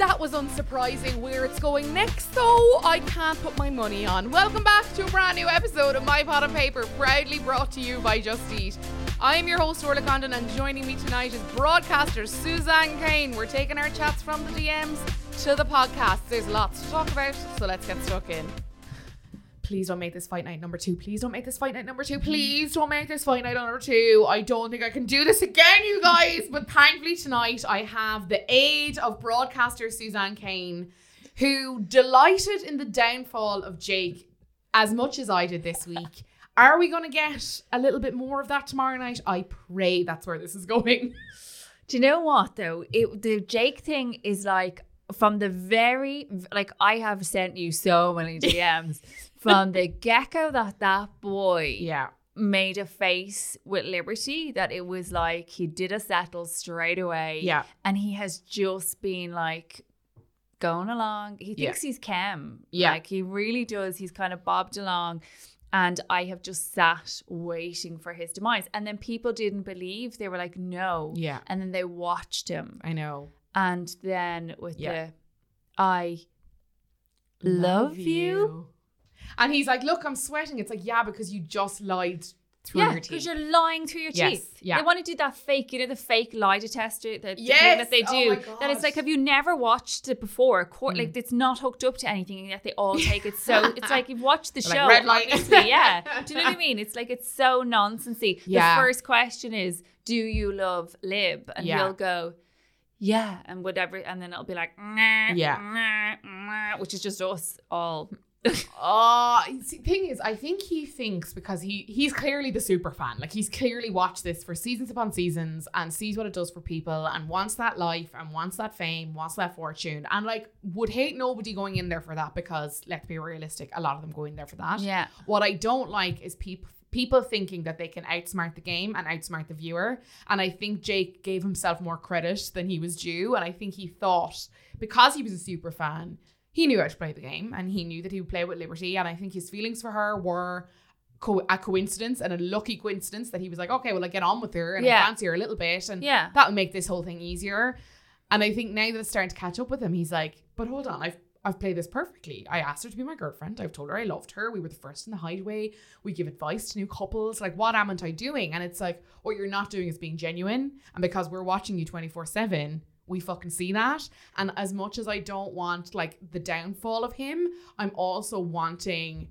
that was unsurprising. Where it's going next, though, I can't put my money on. Welcome back to a brand new episode of My Pot of Paper, proudly brought to you by Just Eat. I'm your host, Orla Condon, and joining me tonight is broadcaster Suzanne Kane. We're taking our chats from the DMs to the podcast. There's lots to talk about, so let's get stuck in. Please don't make this fight night number two. Please don't make this fight night number two. Mm. Please don't make this fight night number two. I don't think I can do this again, you guys. But thankfully, tonight I have the aid of broadcaster Suzanne Kane, who delighted in the downfall of Jake as much as I did this week. Are we going to get a little bit more of that tomorrow night? I pray that's where this is going. Do you know what though? It the Jake thing is like from the very like I have sent you so many DMs from the get-go that that boy Yeah. made a face with Liberty that it was like he did a settle straight away. Yeah. And he has just been like going along. He Yeah. thinks he's Kem. Yeah. Like he really does. He's kind of bobbed along. And I have just sat waiting for his demise. And then people didn't believe. They were like, no. Yeah. And then they watched him. I know. And then with Yeah. the I love, you. And he's like, Look, I'm sweating. It's like, Yeah, because you just lied through Yeah, your teeth. because you're lying through your Yes, teeth. yeah. They want to do that fake, you know, the fake lie detector that, the Yes, thing that they oh do. my that it's like, have you never watched it before? Court, Mm. Like, it's not hooked up to anything, and yet they all take it so. it's like you've watched the Like show. red light. obviously, yeah. Do you know what I mean? It's like it's so nonsensy. Yeah. The first question is, do you love Lib? And Yeah. he'll go, yeah, and whatever, and then it'll be like, nah, Yeah. nah, nah, which is just us all. Oh, see, thing is, I think he thinks because he he's clearly the super fan. Like he's clearly watched this for seasons upon seasons and sees what it does for people and wants that life and wants that fame, wants that fortune, and like would hate nobody going in there for that because let's be realistic, a lot of them go in there for that. Yeah. What I don't like is people people thinking that they can outsmart the game and outsmart the viewer. And I think Jake gave himself more credit than he was due. And I think he thought because he was a super fan, he knew how to play the game and he knew that he would play with Liberty. And I think his feelings for her were co- a coincidence and a lucky coincidence that he was like, okay, well, I get on with her and I Yeah. fancy her a little bit. And Yeah. that'll make this whole thing easier. And I think now that it's starting to catch up with him, he's like, but hold on, I've I've played this perfectly. I asked her to be my girlfriend. I've told her I loved her. We were the first in the hideaway. We give advice to new couples. Like, what amn't I doing? And it's like, what you're not doing is being genuine. And because we're watching you 24 7, we fucking see that. And as much as I don't want like the downfall of him, I'm also wanting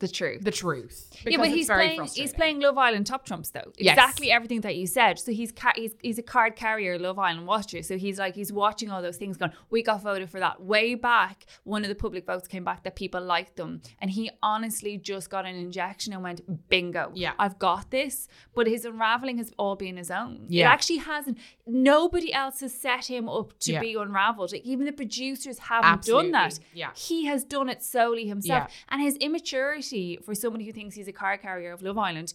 The truth. the truth. yeah, but he's playing. He's playing Love Island top trumps though. Yes. Exactly everything that you said. So he's ca- he's he's a card carrier, Love Island watcher. So he's like he's watching all those things. Going, we got voted for that way back. One of the public votes came back that people liked them, and he honestly just got an injection and went bingo. Yeah. I've got this. But his unraveling has all been his own. Yeah. it actually hasn't. Nobody else has set him up to Yeah. be unraveled. Like, even the producers haven't done that. Yeah. He has done it solely himself. Yeah. And his immaturity for somebody who thinks he's a car carrier of Love Island,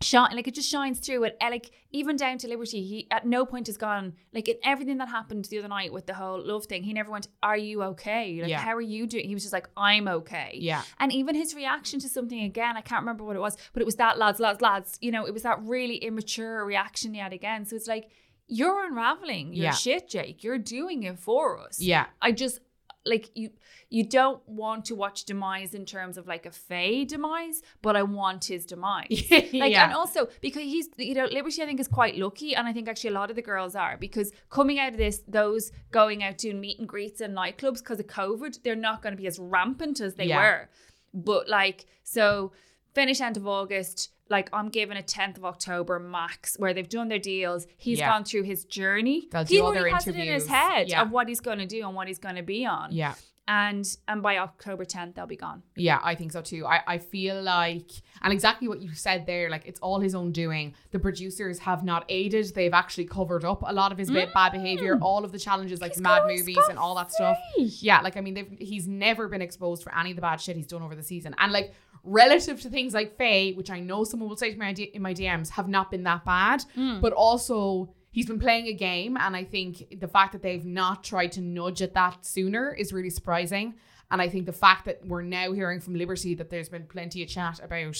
shine like it just shines through it. And, eh, Like even down to Liberty, he at no point has gone like in everything that happened the other night with the whole love thing. He never went, "Are you okay? Like Yeah. how are you doing?" He was just like, "I'm okay." Yeah. And even his reaction to something again, I can't remember what it was, but it was that lads, lads, lads. You know, it was that really immature reaction he had again. So it's like you're unraveling your Yeah. shit, Jake. You're doing it for us. Yeah. I just like you you don't want to watch demise in terms of like a Faye demise, but I want his demise. Like yeah. and also because he's you know, Liberty I think is quite lucky and I think actually a lot of the girls are because coming out of this, those going out doing meet and greets and nightclubs because of COVID, they're not going to be as rampant as they Yeah. were. But like so finish end of August, like I'm giving a 10th of October max where they've done their deals. He's Yeah. gone through his journey. They'll he already their has it in his head Yeah. of what he's going to do and what he's going to be on yeah. and and by October 10th they'll be gone. Yeah, I think so too. I, I feel like, and exactly what you said there, like it's all his own doing. The producers have not aided. They've actually covered up a lot of his bit bad behavior, all of the challenges, like Mm. He's mad movies and all that stuff. Yeah, like I mean, they've, he's never been exposed for any of the bad shit he's done over the season. And like, relative to things like Faye, which I know someone will say to me in my D- in my DMs, have not been that bad, Mm. but also he's been playing a game. And I think the fact that they've not tried to nudge at that sooner is really surprising. And I think the fact that we're now hearing from Liberty that there's been plenty of chat about,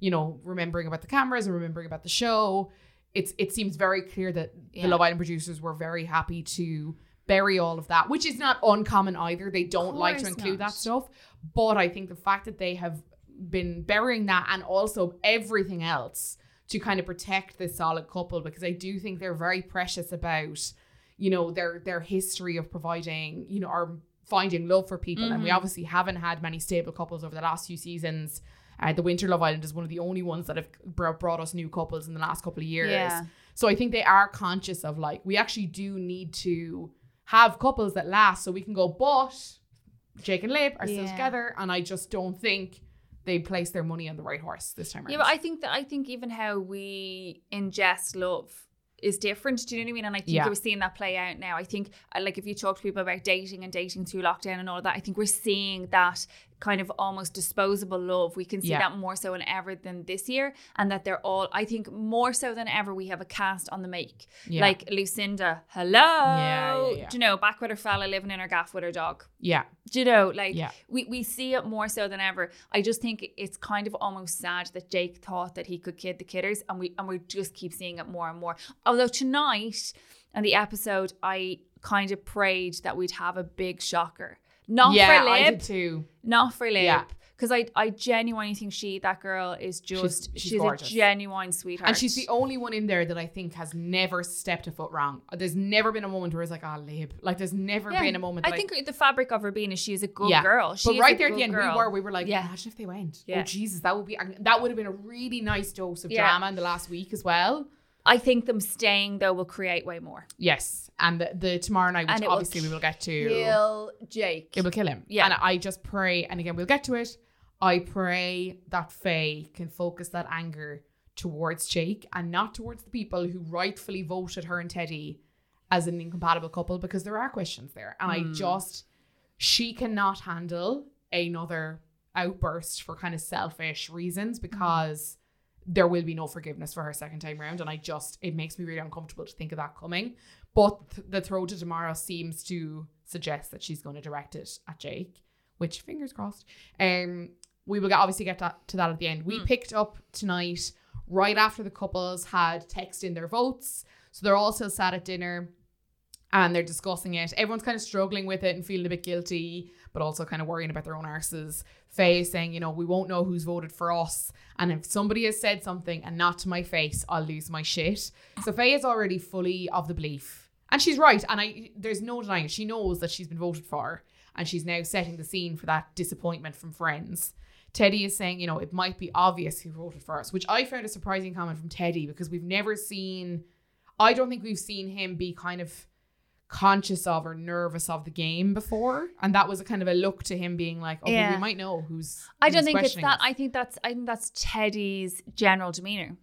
you know, remembering about the cameras and remembering about the show, it's it seems very clear that Yeah. the Love Island producers were very happy to bury all of that, which is not uncommon either. They don't like to include not. that stuff. But I think the fact that they have been burying that and also everything else to kind of protect this solid couple, because I do think they're very precious about, you know, their their history of providing, you know, or finding love for people. And we Mhm. obviously haven't had many stable couples over the last few seasons. Uh, the Winter Love Island is one of the only ones that have br- brought us new couples in the last couple of years. Yeah. So I think they are conscious of like we actually do need to have couples that last, so we can go. But Jake and Lib are still together, and I just don't think they place their money on the right horse this time around. Yeah, but I think that I think even how we ingest love is different. Do you know what I mean? And I think Yeah. we're seeing that play out now. I think, uh, like, if you talk to people about dating and dating through lockdown and all of that, I think we're seeing that kind of almost disposable love. We can see Yeah. that more so than ever than this year, and that they're all. I think more so than ever, we have a cast on the make. Yeah. Like Lucinda, hello. yeah, yeah. Do you know back with her fella living in her gaff with her dog? yeah, Do you know, like we, we see it more so than ever. I just think it's kind of almost sad that Jake thought that he could kid the kidders and we and we just keep seeing it more and more. Although tonight and the episode I kind of prayed that we'd have a big shocker. Not yeah. for I did too. not for Lib. Yeah. Because I, I genuinely think she, that girl, is just, she's she's, gorgeous. a genuine sweetheart. And she's the only one in there that I think has never stepped a foot wrong. There's never been a moment where it's like, ah, Lib. Like, there's never Yeah. been a moment. I think the fabric of her being is she's a good Yeah. girl. She But right there at the end, girl. we were we were like, Yeah. imagine if they went. Yeah. Oh Jesus, that would be that would have been a really nice dose of drama in the last week as well. I think them staying though will create way more. Yes, and the, the tomorrow night, which And it will obviously we will get to, Kill Jake. it will kill him. Yeah. and I just pray, and again we'll get to it. I pray that Faye can focus that anger towards Jake and not towards the people who rightfully voted her and Teddy as an incompatible couple because there are questions there, and I hmm. just she cannot handle another outburst for kind of selfish reasons hmm. because there will be no forgiveness for her second time round and i just it makes me really uncomfortable to think of that coming. But th- the throw to tomorrow seems to suggest that she's going to direct it at jake which fingers crossed. Um we will get, obviously get that, to that at the end. We picked up tonight right after the couples had texted in their votes. So they're all still sat at dinner and they're discussing it. Everyone's kind of struggling with it and feeling a bit guilty, but also kind of worrying about their own arses. Faye saying, you know, we won't know who's voted for us. And if somebody has said something and not to my face, I'll lose my shit. So Faye is already fully of the belief. And she's right. And I there's no denying it. She knows that she's been voted for. And she's now setting the scene for that disappointment from friends. Teddy is saying, you know, it might be obvious who voted for us, which I found a surprising comment from Teddy because we've never seen I don't think we've seen him be kind of conscious of or nervous of the game before. And that was a kind of a look to him being like, oh, well, Yeah. we might know who's. I don't who's think it's that. us. I think that's I think that's Teddy's general demeanor.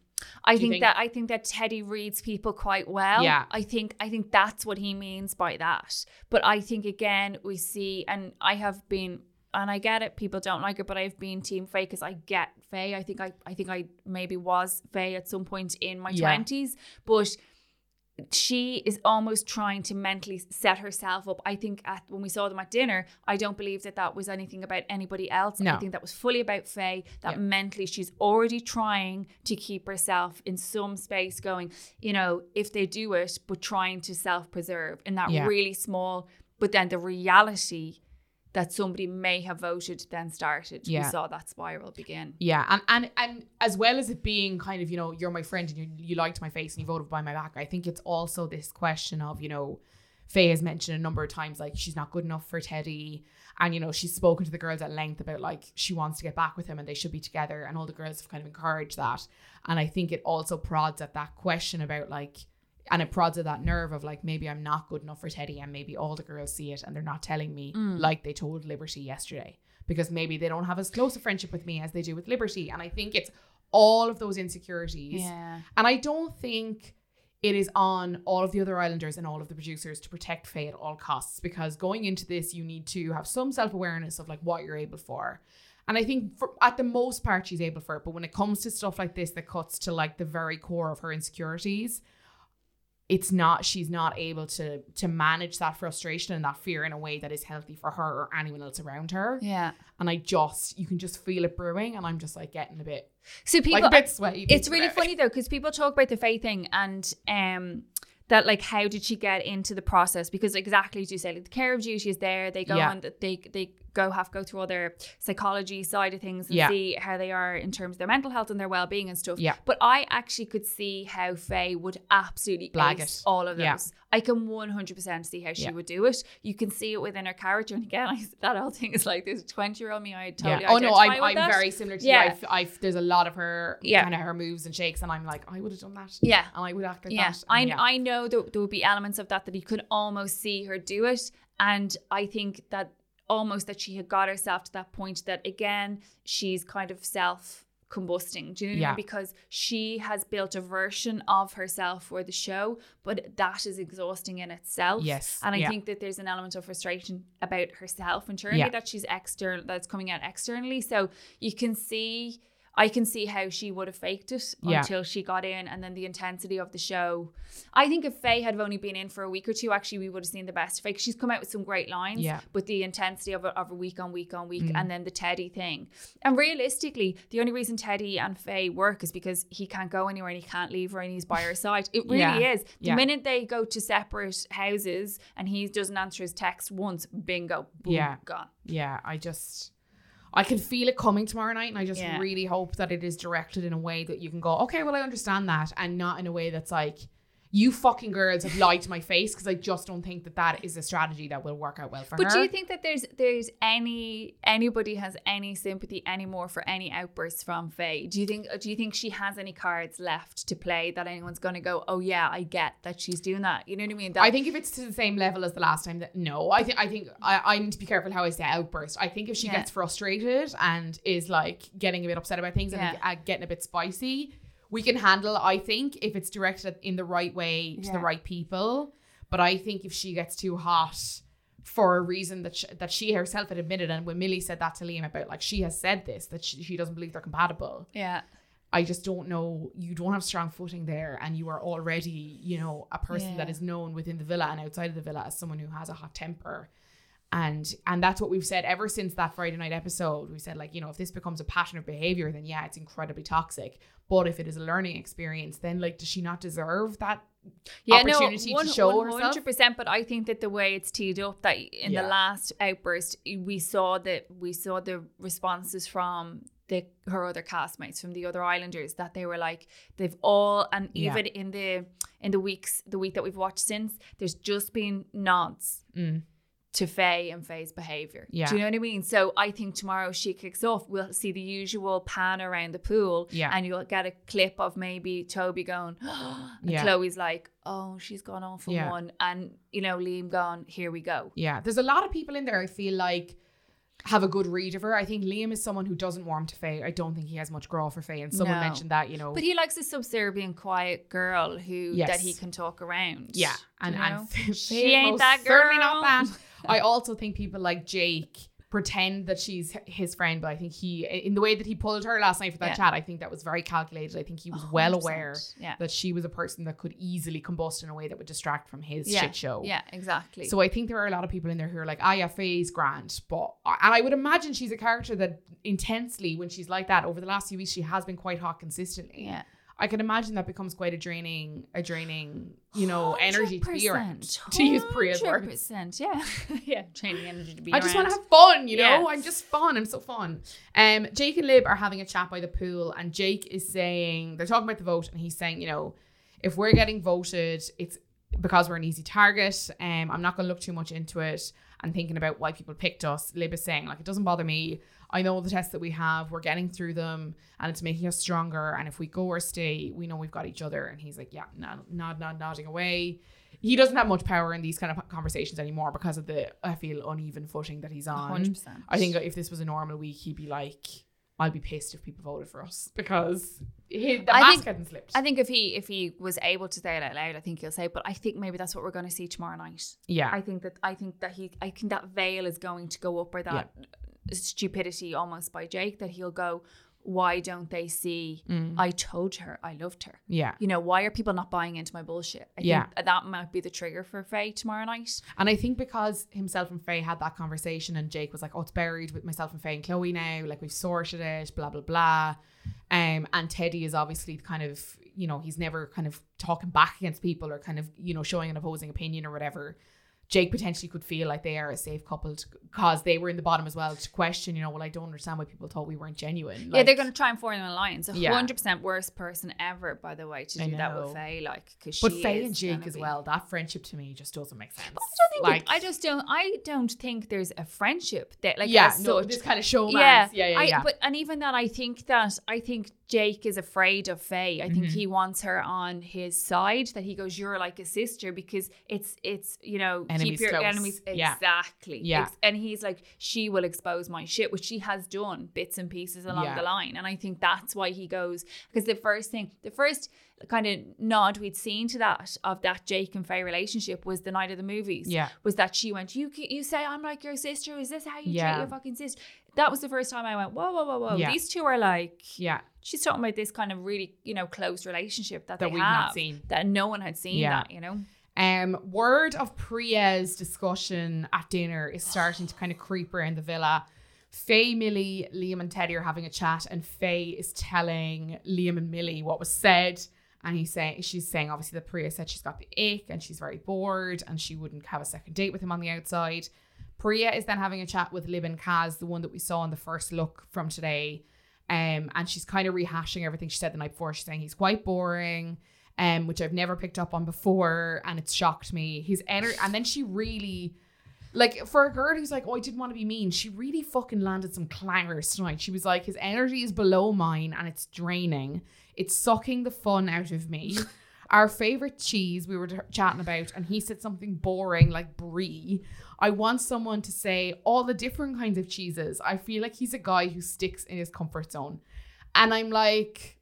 I think, think? that I think that Teddy reads people quite well. Yeah. I think I think that's what he means by that. But I think again we see, and I have been, and I get it. People don't like it, but I've been Team Faye because I get Faye. I think I I think I maybe was Faye at some point in my Yeah. twenties, but she is almost trying to mentally set herself up. I think at when we saw them at dinner, I don't believe that that was anything about anybody else. No. I think that was fully about Faye. That mentally she's already trying to keep herself in some space, going, you know, if they do it, but trying to self preserve in that Yeah. really small. But then the reality that somebody may have voted then started. Yeah. We saw that spiral begin. Yeah, and and and as well as it being kind of you know you're my friend and you you liked my face and you voted by my back, I think it's also this question of you know, Faye has mentioned a number of times like she's not good enough for Teddy, and you know she's spoken to the girls at length about like she wants to get back with him and they should be together, and all the girls have kind of encouraged that, and I think it also prods at that question about like. And it prods at that nerve of like maybe I'm not good enough for Teddy and maybe all the girls see it and they're not telling me mm. like they told Liberty yesterday because maybe they don't have as close a friendship with me as they do with Liberty. And I think it's all of those insecurities. Yeah. And I don't think it is on all of the other islanders and all of the producers to protect Faye at all costs because going into this, you need to have some self awareness of like what you're able for. And I think for, at the most part, she's able for it. But when it comes to stuff like this that cuts to like the very core of her insecurities, it's not she's not able to to manage that frustration and that fear in a way that is healthy for her or anyone else around her. Yeah. And I just you can just feel it brewing and I'm just like getting a bit So people like a bit sweaty. it's really funny though because people talk about the faith thing and um that like how did she get into the process because exactly as you say like the care of duty is there they go Yeah. on they they go have go through all their psychology side of things and Yeah. see how they are in terms of their mental health and their well-being and stuff Yeah. but I actually could see how Faye would absolutely Blag ace it. all of those Yeah. I can 100% see how she Yeah. would do it you can see it within her character and again I, that whole thing is like this 20 year old me I totally yeah. Oh no, I'm, I'm that. very similar to Yeah. you. I've, I've, there's a lot of her, Yeah. kind of her moves and shakes, and I'm like, I would have done that. yeah And I would act like yeah, that. I yeah. I know that there would be elements of that that you could almost see her do it, and I think that almost that she had got herself to that point that again she's kind of self combusting. Do you know what I Yeah. mean? Because she has built a version of herself for the show, but that is exhausting in itself. Yes, and I yeah. think that there's an element of frustration about herself internally Yeah. that she's external that's coming out externally. So you can see. I can see how she would have faked it Yeah. until she got in, and then the intensity of the show. I think if Faye had only been in for a week or two, actually, we would have seen the best of Faye. 'cause She's come out with some great lines, Yeah. Mm. but the intensity of a, of a week on week on week, and then the Teddy thing. And realistically, the only reason Teddy and Faye work is because he can't go anywhere and he can't leave her and he's by her side. It really Yeah. is. The minute they go to separate houses and he doesn't answer his text once, bingo, boom, Yeah. gone. yeah, I just I can feel it coming tomorrow night, and I just Yeah. really hope that it is directed in a way that you can go, okay, well, I understand that, and not in a way that's like, you fucking girls have lied to my face, because I just don't think that that is a strategy that will work out well for But her. But do you think that there's there's any anybody has any sympathy anymore for any outbursts from Faye? Do you think do you think she has any cards left to play that anyone's going to go, oh yeah, I get that she's doing that? You know what I mean? That, I think if it's to the same level as the last time, that no, I think I think I, I need to be careful how I say outburst. I think if she Yeah. gets frustrated and is like getting a bit upset about things Yeah. and uh, getting a bit spicy, we can handle. I think if it's directed in the right way to the right people. But I think if she gets too hot for a reason that she, that she herself had admitted, and when Millie said that to Liam about like she has said this that she, she doesn't believe they're compatible. yeah. I just don't know. You don't have strong footing there, and you are already, you know, a person that Yeah. is known within the villa and outside of the villa as someone who has a hot temper. And and that's what we've said ever since that Friday night episode. We said like, you know, if this becomes a pattern of behavior, then yeah, it's incredibly toxic. But if it is a learning experience, then like, does she not deserve that Yeah, opportunity no, to show herself? 100%, but I think that the way it's teed up that in Yeah. the last outburst we saw that we saw the responses from the her other castmates from the other islanders that they were like they've all and Yeah. even in the in the weeks the week that we've watched since there's just been nods Mm. To Faye and Faye's behavior. Yeah. Do you know what I mean? So I think tomorrow she kicks off. We'll see the usual pan around the pool. Yeah. And you'll get a clip of maybe Toby going, and Yeah. Chloe's like, oh, she's gone off on Yeah. one. And, you know, Liam gone, here we go. Yeah, there's a lot of people in there I feel like have a good read of her. I think Liam is someone who doesn't warm to Faye. I don't think he has much grow for Faye. And someone No. mentioned that, you know. But he likes a subservient, quiet girl who Yes. that he can talk around. Yeah, and you and know? Faye She ain't that Certainly not girl. that. I also think people like Jake pretend that she's his friend, but I think he, in the way that he pulled her last night for that Yeah. chat, I think that was very calculated. I think he was well 100%. aware Yeah. that she was a person that could easily combust in a way that would distract from his Yeah. shit show. Yeah, exactly. So I think there are a lot of people in there who are like, ah, yeah, Faye's grand. But, and I would imagine she's a character that intensely, when she's like that, over the last few weeks, she has been quite hot consistently. yeah. I can imagine that becomes quite a draining, a draining, you know, energy to be around. To use Priya's words. 100%, Yeah. yeah. Training energy to be I just want to have fun, you know? Yeah. I'm just fun. I'm so fun. Um, Jake and Lib are having a chat by the pool, and Jake is saying, they're talking about the vote, and he's saying, you know, if we're getting voted, it's because we're an easy target. Um, I'm not going to look too much into it and thinking about why people picked us. Lib is saying, like, it doesn't bother me. I know the tests that we have, we're getting through them, and it's making us stronger. And if we go or stay, we know we've got each other. And he's like, yeah, nod, nod, nod, nodding away. He doesn't have much power in these kind of conversations anymore because of the, I feel, uneven footing that he's on. 100%. I think if this was a normal week, he'd be like, I'll be pissed if people voted for us because he, the I mask hadn't slipped. I think if he if he was able to say it out loud, I think he'll say. But I think maybe that's what we're going to see tomorrow night. yeah. I think that I think that he I think that veil is going to go up or that stupidity almost by Jake that he'll go. Why don't they see? Mm. I told her I loved her. yeah. You know why are people not buying into my bullshit? I Yeah. think that might be the trigger for Faye tomorrow night. And I think because himself and Faye had that conversation and Jake was like, oh, it's buried with myself and Faye and Chloe now. Like we've sorted it, blah, blah, blah. Um, and Teddy is obviously kind of, you know, he's never kind of talking back against people or kind of, you know, showing an opposing opinion or whatever. Jake potentially could feel like they are a safe couple because they were in the bottom as well to question, you know, well, I don't understand why people thought we weren't genuine. yeah, they're going to try and form an alliance. A hundred percent worst person ever, by the way, to do that with. Faye. Like, because But she Faye and Jake as be- well, that friendship to me just doesn't make sense. I don't think like, it- I just don't. I don't think there's a friendship that like yeah, no, such. this kind of showman. yeah, Yeah, yeah, I, yeah. But and even that, I think that I think Jake is afraid of Faye. I think Mhm. he wants her on his side. That he goes, "You're like a sister," because it's it's you know Enemies keep your close. enemies Yeah. exactly. Yeah. Ex- and he's like, she will expose my shit, which she has done bits and pieces along Yeah. the line. And I think that's why he goes because the first thing, the first kind of nod we'd seen to that of that Jake and Faye relationship was the night of the movies yeah. was that she went, you you say I'm like your sister. Is this how you Yeah. treat your fucking sister? That was the first time I went, whoa, whoa, whoa, whoa. Yeah. These two are like, Yeah. she's talking about this kind of really, you know, close relationship that, That they we've have not seen. that no one had seen Yeah. that, you know. Um, word of Priya's discussion at dinner is starting to kind of creep around the villa. Faye, Millie, Liam, and Teddy are having a chat, and Faye is telling Liam and Millie what was said. And he's saying she's saying obviously that Priya said she's got the ick and she's very bored and she wouldn't have a second date with him on the outside. Priya is then having a chat with Lib and Kaz, the one that we saw in the first look from today. Um, and she's kind of rehashing everything she said the night before. She's saying he's quite boring, um, which I've never picked up on before, and it's shocked me. His energy, and then she really, like, for a girl who's like, oh, I didn't want to be mean, she really fucking landed some clangers tonight. She was like, his energy is below mine, and it's draining. It's sucking the fun out of me. Our favorite cheese we were t- chatting about, and he said something boring like brie. I want someone to say all the different kinds of cheeses. I feel like he's a guy who sticks in his comfort zone. And I'm like,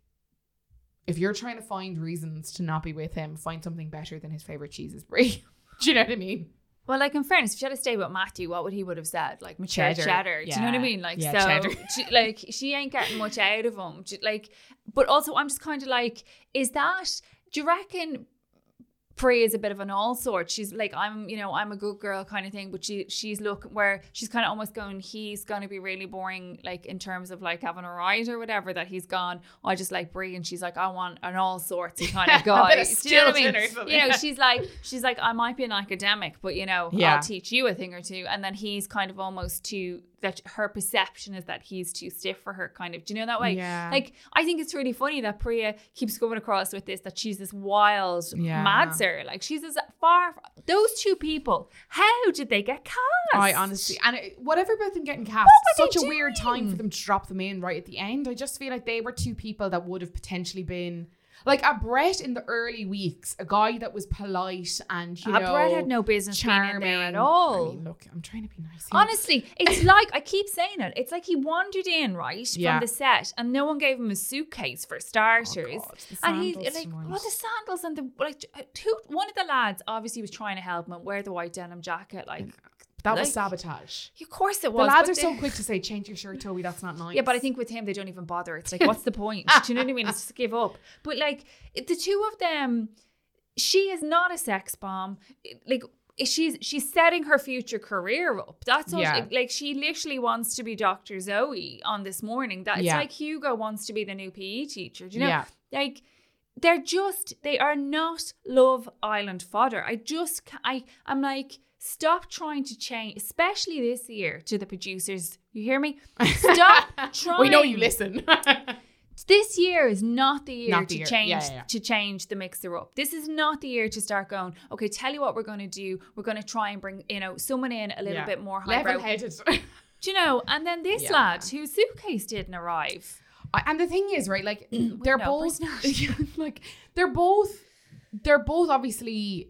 if you're trying to find reasons to not be with him, find something better than his favorite cheeses, brie. Do you know what I mean? Well, like in fairness, if she had to stay with Matthew, what would he would have said? Like mature Cheddar. cheddar. Do you know what I mean? Like Yeah, so, she, like she ain't getting much out of him. Like, but also I'm just kind of like, is that? Do you reckon? Priya is a bit of an all sort. She's like, I'm, you know, I'm a good girl kind of thing, but she she's looking where she's kind of almost going, he's gonna be really boring, like in terms of like having a ride or whatever. That he's gone. I just like Brie, and she's like, I want an all sorts kind of A guy. bit Do you know I mean? You know, she's like, she's like, I might be an academic, but you know, Yeah. I'll teach you a thing or two. And then he's kind of almost too that her perception is that he's too stiff for her, kind of. Do you know that way? Yeah. Like, I think it's really funny that Priya keeps coming across with this that she's this wild Yeah. madser. Like she's as far. Those two people, how did they get cast? I honestly, and it, whatever about them getting cast, such a weird time for them to drop them in right at the end. I just feel like they were two people that would have potentially been like a Brett in the early weeks, a guy that was polite and you Uh, know, Brett had no business being in there at all. I mean, look, I'm trying to be nice. here. Honestly, it's like I keep saying it. It's like he wandered in right Yeah. from the set, and no one gave him a suitcase for starters. Oh, God, and he like, tonight. well, the sandals and the like. Who? One of the lads obviously was trying to help him wear the white denim jacket. Like, that was sabotage. of course it was. The lads are so quick to say, "Change your shirt, Toby." That's not nice. Yeah, but I think with him they don't even bother. It's like, what's the point? Do you know what I mean? It's just give up. But like the two of them, she is not a sex bomb. Like she's she's setting her future career up. That's what Yeah. like she literally wants to be Dr. Zoe on this morning. That it's Yeah. like Hugo wants to be the new PE teacher. Do you know? Yeah. Like they're just they are not Love Island fodder. I just i i'm like stop trying to change, especially this year to the producers. You hear me? Stop trying. we know you listen. This year is not the year Not the to year. change Yeah, yeah, yeah. to change the mixer up. This is not the year to start going. Okay, tell you what we're going to do. We're going to try and bring you know someone in a little bit more highbrow. Level-headed. Do you know? And then this lad whose suitcase didn't arrive. I- and the thing is, right? Like they're no both like they're both they're both obviously.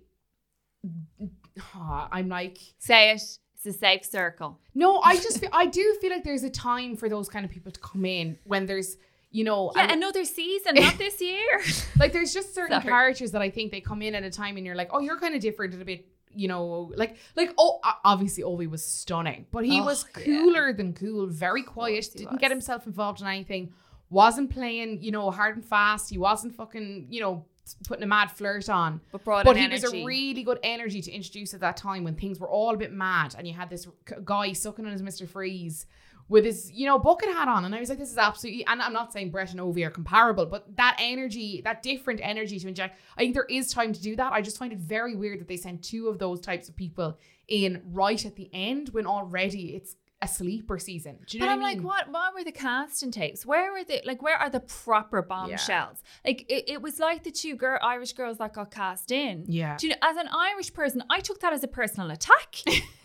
Ah, I'm like Say it. It's a safe circle. no. I just feel, I do feel like there's a time for those kind of people to come in when there's you know Yeah, and- another season, not this year. like there's just certain Sorry. characters that I think they come in at a time and you're like, oh, you're kind of different and a bit, you know, like like oh, obviously Ovie was stunning, but he Oh, was yeah. cooler than cool, very quiet, didn't was. get himself involved in anything, wasn't playing, you know, hard and fast. He wasn't fucking, you know, putting a mad flirt on. But brought But he was a really good energy to introduce at that time when things were all a bit mad and you had this guy sucking on his Mr. Freeze with his, you know, bucket hat on. And I was like, this is absolutely, and I'm not saying Brett and Ovie are comparable, but that energy, that different energy to inject, I think there is time to do that. I just find it very weird that they sent two of those types of people in right at the end when already it's a sleeper season. Do you But know I'm I like, what? What were the casting tapes? Where were the like? Where are the proper bombshells? Like it, it was like the two girl Irish girls that got cast in. Yeah. Do you know, as an Irish person, I took that as a personal attack.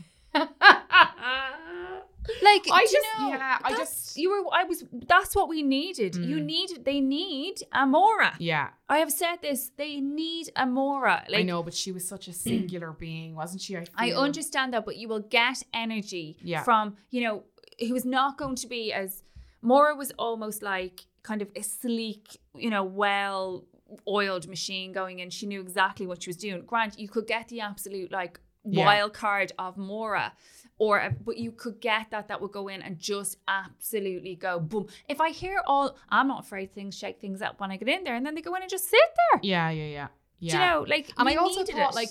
Like I you just- know, yeah, I just- you were. I was. That's what we needed. You Mm. need. They need Amora. yeah, I have said this. They need Amora. Like I know, but she was such a singular being, wasn't she? I, I understand that, but you will get energy Yeah. from, you know, he was not going to be as Maura was almost like kind of a sleek, you know, well oiled machine going in. She knew exactly what she was doing. Grant, you could get the absolute like Yeah. wild card of Maura. Or, but you could get that that would go in and just absolutely go boom. If I hear all, I'm not afraid things shake things up when I get in there, and then they go in and just sit there. Yeah, yeah, yeah. Yeah. Do you know, like, And I also thought, it. like,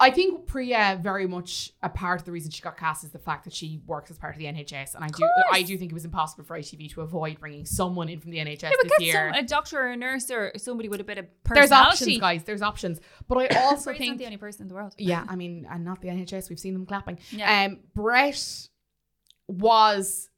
I think Priya very much a part of the reason she got cast is the fact that she works as part of the NHS, and I do. I do think it was impossible for ITV to avoid bringing someone in from the NHS Yeah, this year. some, a doctor or a nurse or somebody with a bit of There's options, guys. There's options, but I also Brady's not think, the only person in the world. yeah, I mean, and not the NHS. We've seen them clapping. Yeah. Um, Brett was.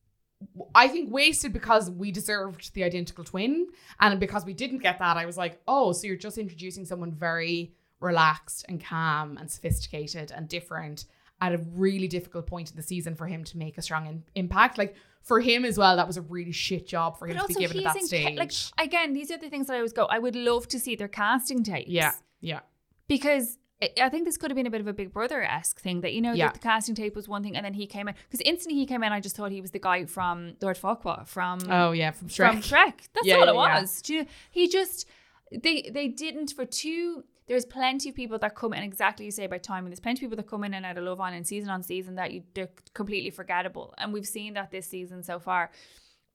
I think wasted because we deserved the identical twin, and because we didn't get that, I was like, "Oh, so you're just introducing someone very relaxed and calm and sophisticated and different at a really difficult point in the season for him to make a strong in- impact. Like for him as well, that was a really shit job for him But to be given at that in, stage. like again, these are the things that I always go. I would love to see their casting tapes. yeah, yeah, because I- think this could have been a bit of a Big Brother esque thing that you know Yeah. that the casting tape was one thing, and then he came in because instantly he came in, I just thought he was the guy from Lord Farquaad from oh yeah, from Shrek. from Shrek. That's Yeah, all yeah, it was. You, he just they they didn't for two. There's plenty of people that come in exactly you say about timing. There's plenty of people that come in and out of Love Island season on season that you they're completely forgettable, and we've seen that this season so far.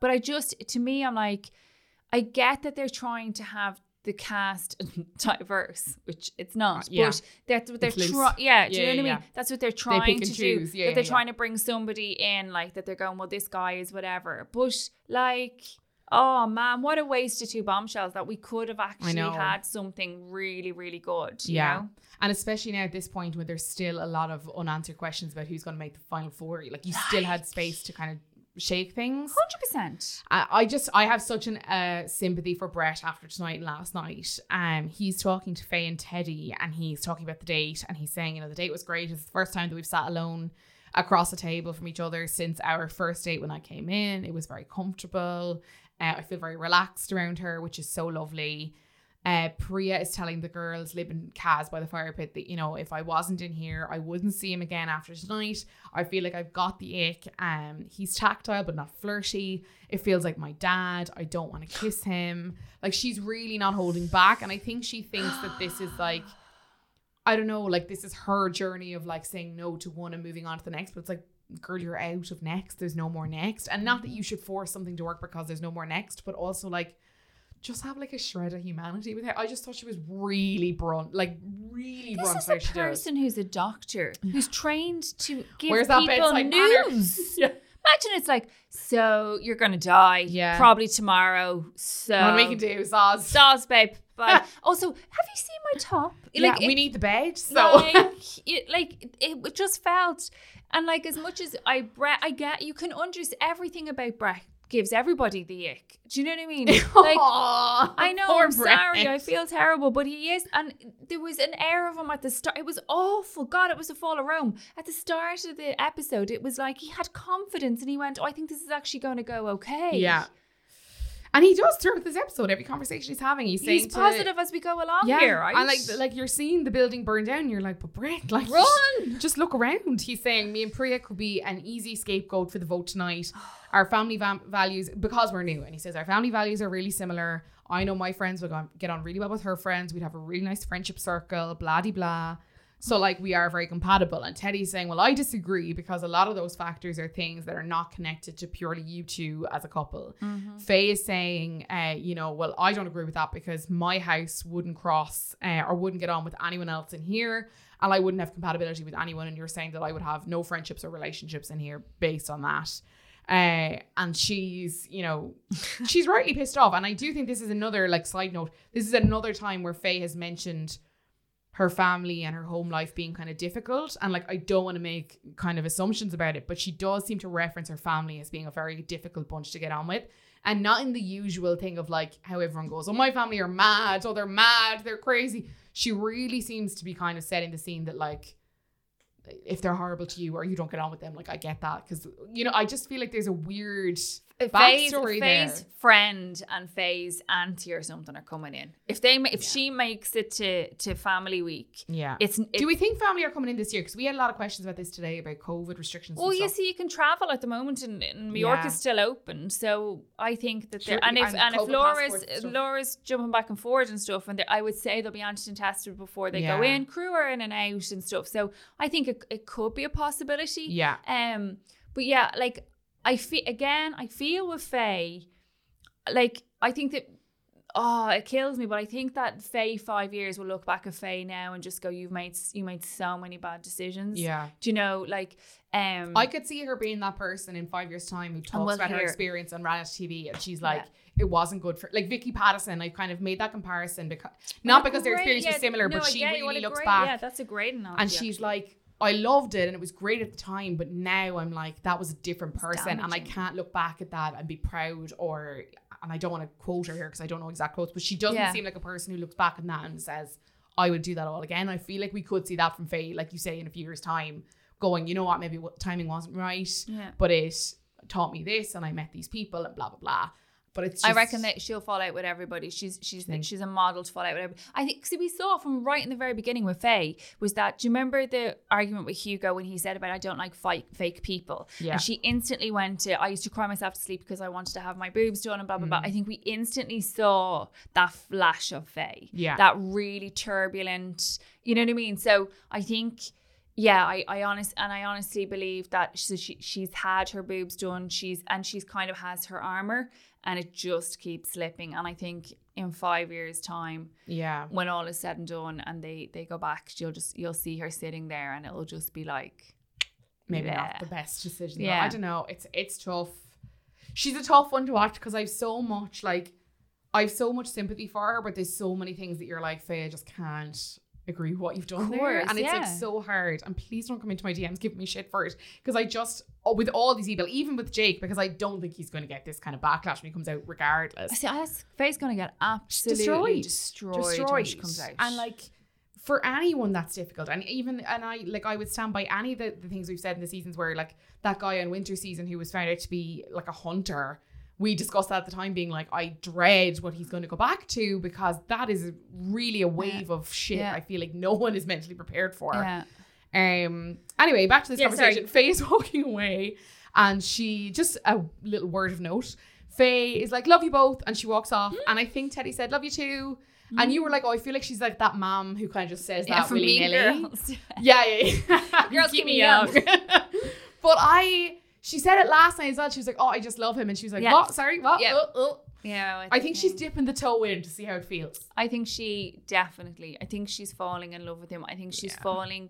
But I just to me, I'm like, I get that they're trying to have the cast diverse, which it's not. Uh, yeah. But that's what they're trying. Yeah, do you Yeah, know what I mean? yeah. That's what they're trying and to choose. do. Yeah, that they're yeah, trying to bring somebody in, like that they're going, well, this guy is whatever. But like, oh man, what a waste of two bombshells that we could have actually had something really, really good. You Yeah. know? And especially now at this point when there's still a lot of unanswered questions about who's going to make the final four, like you still had space to kind of shake things. Hundred percent. I, I just I have such an uh, sympathy for Brett after tonight and last night. Um, he's talking to Faye and Teddy, and he's talking about the date, and he's saying, you know, the date was great. It's the first time that we've sat alone across the table from each other since our first date when I came in. It was very comfortable. Uh, I feel very relaxed around her, which is so lovely. Uh, Priya is telling the girls living Kaz by the fire pit that you know if I wasn't in here, I wouldn't see him again after tonight. I feel like I've got the ick. Um, he's tactile but not flirty. It feels like my dad. I don't want to kiss him. Like she's really not holding back, and I think she thinks that this is like. I don't know, like this is her journey of like saying no to one and moving on to the next, but it's like, girl, you're out of next. There's no more next. And not that you should force something to work because there's no more next, but also like just have like a shred of humanity with her. I just thought she was really brunt, like really This brunt. is a person who's a doctor who's trained to give Where's that people bedside manner? news. Yeah. Imagine it's like, so you're gonna die, Yeah. probably tomorrow. So What we can do Oz. Stars, babe. Bye. also, have you seen my top? yeah, it- we need the bed. So like it, like it just felt and like as much as I Brett I get you can understand everything about Brett gives everybody the ick. Do you know what I mean? Like I know I'm sorry, I feel terrible, but he is and there was an air of him at the start. It was awful. God, it was a fall of Rome. At the start of the episode, it was like he had confidence and he went, Oh, I think this is actually gonna go okay. Yeah. And he does throughout this episode, every conversation he's having, he's saying He's to- positive as we go along yeah, here, right? And like, like you're seeing the building burn down. You're like, but Brett, like, Run! Just look around. He's saying me and Priya could be an easy scapegoat for the vote tonight. Our family va- values, because we're new, and he says our family values are really similar. I know my friends would go- get on really well with her friends. We'd have a really nice friendship circle. Blah de blah. So like we are very compatible. And Teddy's saying, well, I disagree because a lot of those factors are things that are not connected to purely you two as a couple. Mm-hmm. Faye is saying, uh, you know, well, I don't agree with that because my house wouldn't cross uh, or wouldn't get on with anyone else in here. And I wouldn't have compatibility with anyone. And you're saying that I would have no friendships or relationships in here based on that. Uh, and she's, you know, she's rightly pissed off. And I do think this is another, like, side note, this is another time where Faye has mentioned her family and her home life being kind of difficult. And like, I don't want to make kind of assumptions about it, but she does seem to reference her family as being a very difficult bunch to get on with. And not in the usual thing of like how everyone goes, oh, my family are mad, oh, they're mad, they're crazy. She really seems to be kind of setting the scene that like, if they're horrible to you or you don't get on with them, like I get that because you know I just feel like there's a weird Faye's, backstory Faye's there. friend and Faye's auntie or something are coming in. If they, if Yeah. she makes it to to family week, Yeah. it's, it's Do we think family are coming in this year? Because we had a lot of questions about this today about COVID restrictions. Well, you see, you can travel at the moment, and, and New York Yeah. is still open. So I think that, they're Sure, and if and and, if Laura's. Laura's jumping back and forward and stuff, and I would say they'll be antigen tested before they go in. Crew are in and out and stuff. So I think it, it could be a possibility. Yeah. Um, but yeah, like I feel again, I feel with Faye, like I think that oh, it kills me, but I think that Faye five years will look back at Faye now and just go, "You've made you made so many bad decisions." Yeah. Do you know, like, um, I could see her being that person in five years' time who talks we'll about her experience on reality TV and she's like, Yeah. it wasn't good for like Vicky Pattison. I kind of made that comparison because not because their experience yeah, was similar, no, but she get you, what really looks great- back Yeah, that's a great analogy. and she's like, I loved it and it was great at the time, but now I'm like, that was a different person, and I can't look back at that and be proud or. And I don't want to quote her here because I don't know exact quotes, but she doesn't Yeah. seem like a person who looks back on that and says, "I would do that all again." I feel like we could see that from Faye, like you say, in a few years' time, going, you know what, maybe what timing wasn't right, Yeah. but it taught me this, and I met these people, and blah blah blah. But it's, I reckon that she'll fall out with everybody. She's she's Think. she's a model to fall out with everybody. I think see we saw from right in the very beginning with Faye was that do you remember the argument with Hugo when he said about I don't like fake fake people? Yeah. And she instantly went to I used to cry myself to sleep because I wanted to have my boobs done and blah blah blah. Mm. I think we instantly saw that flash of Faye. Yeah. That really turbulent, you know what I mean? So I think yeah, I, I honest and I honestly believe that so she she's had her boobs done. She's and she's kind of has her armor, and it just keeps slipping. And I think in five years' time, yeah, when all is said and done, and they they go back, you'll just you'll see her sitting there, and it'll just be like, maybe Yeah. not the best decision. though. Yeah. I don't know. It's it's tough. She's a tough one to watch because I've so much like I've so much sympathy for her, but there's so many things that you're like, Faye, I just can't agree with what you've done there. course, And it's like so hard. And please don't come into my DMs giving me shit for it. Because I just oh, with all these people, even with Jake, because I don't think he's gonna get this kind of backlash when he comes out regardless. I see, that's Faye's gonna get absolutely destroyed, destroyed, when she comes out. And like for anyone that's difficult. And even and I like I would stand by any of the, the things we've said in the seasons where like that guy on winter season who was found out to be like a hunter. We discussed that at the time being like, I dread what he's going to go back to because that is really a wave of shit Yeah. I feel like no one is mentally prepared for. yeah, Um. Anyway, back to this Yeah, conversation. Faye is walking away, and she just a little word of note. Faye is like, "Love you both," and she walks off. Hmm. And I think Teddy said, "Love you too." And you were like, "Oh, I feel like she's like that mom who kind of just says that from willy Mean nilly." Girls. Yeah, yeah, yeah. Girls Keep keep me young. but I, she said it last night as well. She was like, "Oh, I just love him," and she was like, Yeah. "What? Sorry, what?" Yeah. Oh, oh. yeah, I think she's dipping the toe in to see how it feels. I think she definitely. I think she's falling in love with him. I think she's Yeah. falling.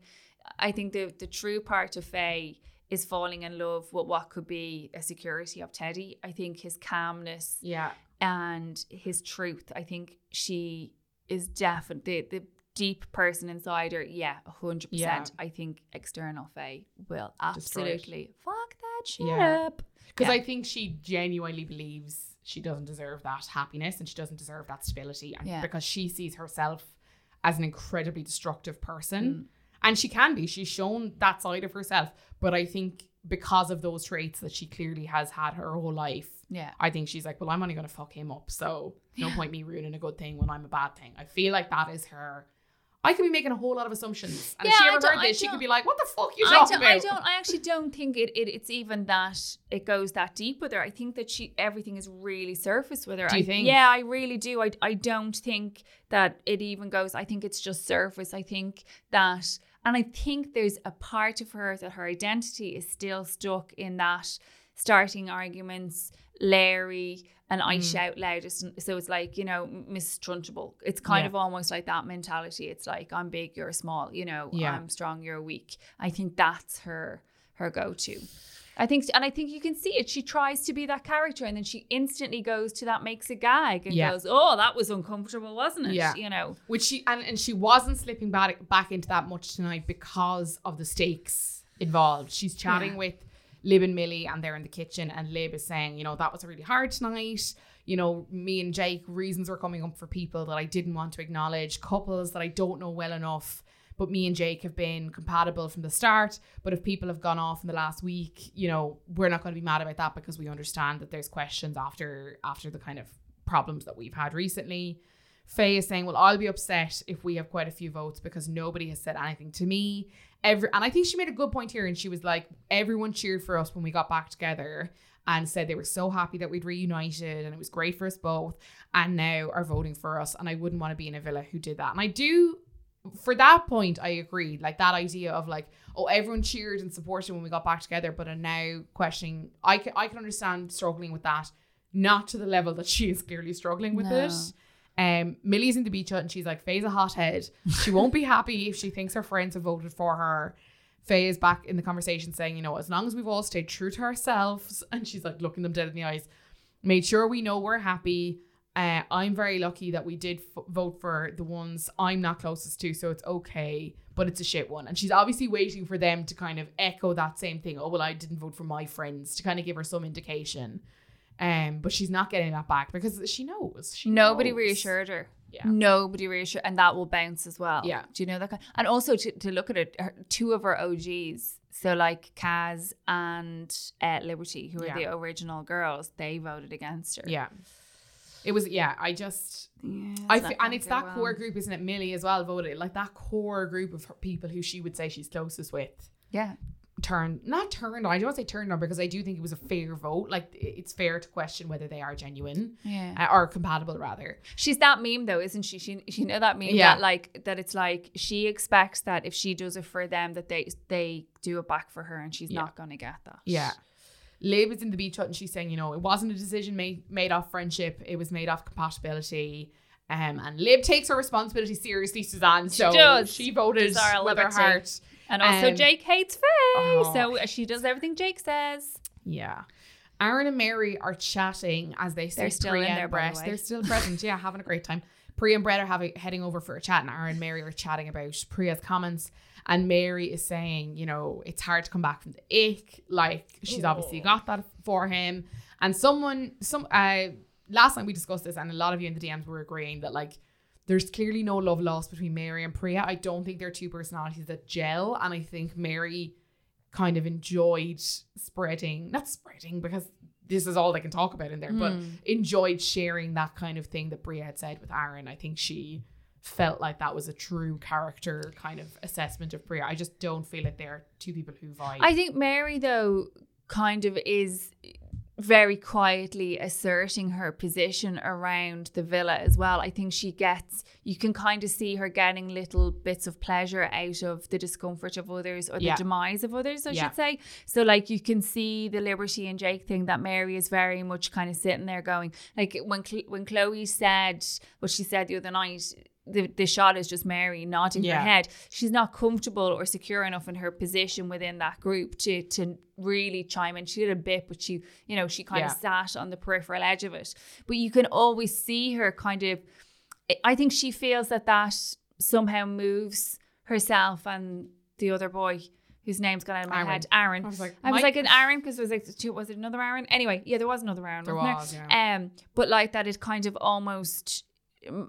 I think the the true part of Faye is falling in love with what could be a security of Teddy. I think his calmness Yeah, and his truth. I think she is definitely the, the deep person inside her. Yeah, hundred Yeah. percent. I think external Faye will absolutely fuck that shit Yeah. up. Because Yeah. I think she genuinely believes she doesn't deserve that happiness and she doesn't deserve that stability. And Yeah. because she sees herself as an incredibly destructive person. Mm. And she can be. She's shown that side of herself. But I think because of those traits that she clearly has had her whole life, Yeah. I think she's like, well, I'm only going to fuck him up. So no point me ruining a good thing when I'm a bad thing. I feel like that is her. I could be making a whole lot of assumptions. And if Yeah, she I ever heard this, she could be like, what the fuck you I talking don't, about? I don't. I actually don't think it, it. It's even that it goes that deep with her. I think that she everything is really surface with her. Do you I- think? Yeah, I really do. I I don't think that it even goes. I think it's just surface. I think that And I think there's a part of her that her identity is still stuck in that starting arguments, Larry, and I Mm. shout loudest. And So it's like, you know, Miss Trunchbull. It's kind Yeah. of almost like that mentality. It's like, I'm big, you're small, you know, Yeah. I'm strong, you're weak. I think that's her her go-to. I think, and I think you can see it. She tries to be that character, and then she instantly goes to that makes a gag and Yeah. goes, "Oh, that was uncomfortable, wasn't it?" Yeah. You know, Which she and, and she wasn't slipping back back into that much tonight because of the stakes involved. She's chatting Yeah. with Lib and Millie and they're in the kitchen and Lib is saying, you know, that was a really hard night. You know, me and Jake, reasons were coming up for people that I didn't want to acknowledge, couples that I don't know well enough. But me and Jake have been compatible from the start. But if people have gone off in the last week, you know, we're not going to be mad about that because we understand that there's questions after after the kind of problems that we've had recently. Faye is saying, "Well, I'll be upset if we have quite a few votes because nobody has said anything to me." Every and I think she made a good point here, and she was like, "Everyone cheered for us when we got back together." And said they were so happy that we'd reunited and it was great for us both, and now are voting for us. And I wouldn't want to be in a villa who did that. And I do, for that point, I agree. Like that idea of like, oh, everyone cheered and supported when we got back together, but are now questioning. I can I can understand struggling with that, not to the level that she is clearly struggling with No. it. Um, Millie's in the beach hut and she's like, Faye's a hothead. She won't be happy if she thinks her friends have voted for her. Faye is back in the conversation saying, you know, as long as we've all stayed true to ourselves, and she's like looking them dead in the eyes, made sure we know we're happy. Uh, I'm very lucky that we did f- vote for the ones I'm not closest to, so it's okay, but it's a shit one. And she's obviously waiting for them to kind of echo that same thing. Oh, well, I didn't vote for my friends to kind of give her some indication. Um, but she's not getting that back because she knows. She nobody knows. reassured her. Yeah. Nobody reassured, and that will bounce as well. Yeah. Do you know that? Kind? And also to, to look at it, her, two of her OGs, so like Kaz and uh, Liberty, who are Yeah. the original girls, they voted against her. Yeah. It was yeah. I just Yeah, I gonna and it's that well. core group, isn't it? Millie as well voted like that core group of her people who she would say she's closest with. Yeah. Turned not turned on. I don't want to say turned on because I do think it was a fair vote. Like it's fair to question whether they are genuine Yeah. uh, or compatible rather. She's that meme though, isn't she? She she know that meme Yeah. that like that it's like she expects that if she does it for them that they they do it back for her and she's Yeah. not gonna get that. Yeah. Lib is in the beach hut and she's saying, you know, it wasn't a decision made made off friendship. It was made off compatibility. Um, and Lib takes her responsibility seriously, Suzanne. So does. she voted with her heart. And also Um, Jake hates Faye. oh. So she does everything Jake says. Yeah. Aaron and Mary are chatting as they say They're still Priya in and there, by the They're still present, yeah, having a great time. Priya and Brett are having heading over for a chat, and Aaron and Mary are chatting about Priya's comments. And Mary is saying, you know, it's hard to come back from the ick. Like she's obviously got that for him. And someone, some uh last night we discussed this, and a lot of you in the DMs were agreeing that like there's clearly no love lost between Mary and Priya. I don't think they're two personalities that gel, and I think Mary kind of enjoyed spreading, not spreading because this is all they can talk about in there, but Hmm. enjoyed sharing that kind of thing that Priya had said with Aaron. I think she felt like that was a true character kind of assessment of Priya. I just don't feel like they're two people who vibe. I think Mary though kind of is very quietly asserting her position around the villa as well. I think she gets you can kind of see her getting little bits of pleasure out of the discomfort of others or the Yeah. demise of others, I Yeah. should say. So like you can see the Liberty and Jake thing that Mary is very much kind of sitting there going like when Cl- when Chloe said what she said the other night the, the shot is just Mary nodding Yeah. her head. She's not comfortable or secure enough in her position within that group to to really chime in. She did a bit, but she, you know, she kind Yeah. of sat on the peripheral edge of it. But you can always see her kind of. I think she feels that that somehow moves herself and the other boy whose name's gone out of my Aaron. head, Aaron. I was like, I was like an Aaron because was like two, was it another Aaron? Anyway, yeah, there was another Aaron. There was, Um, but like that, it kind of almost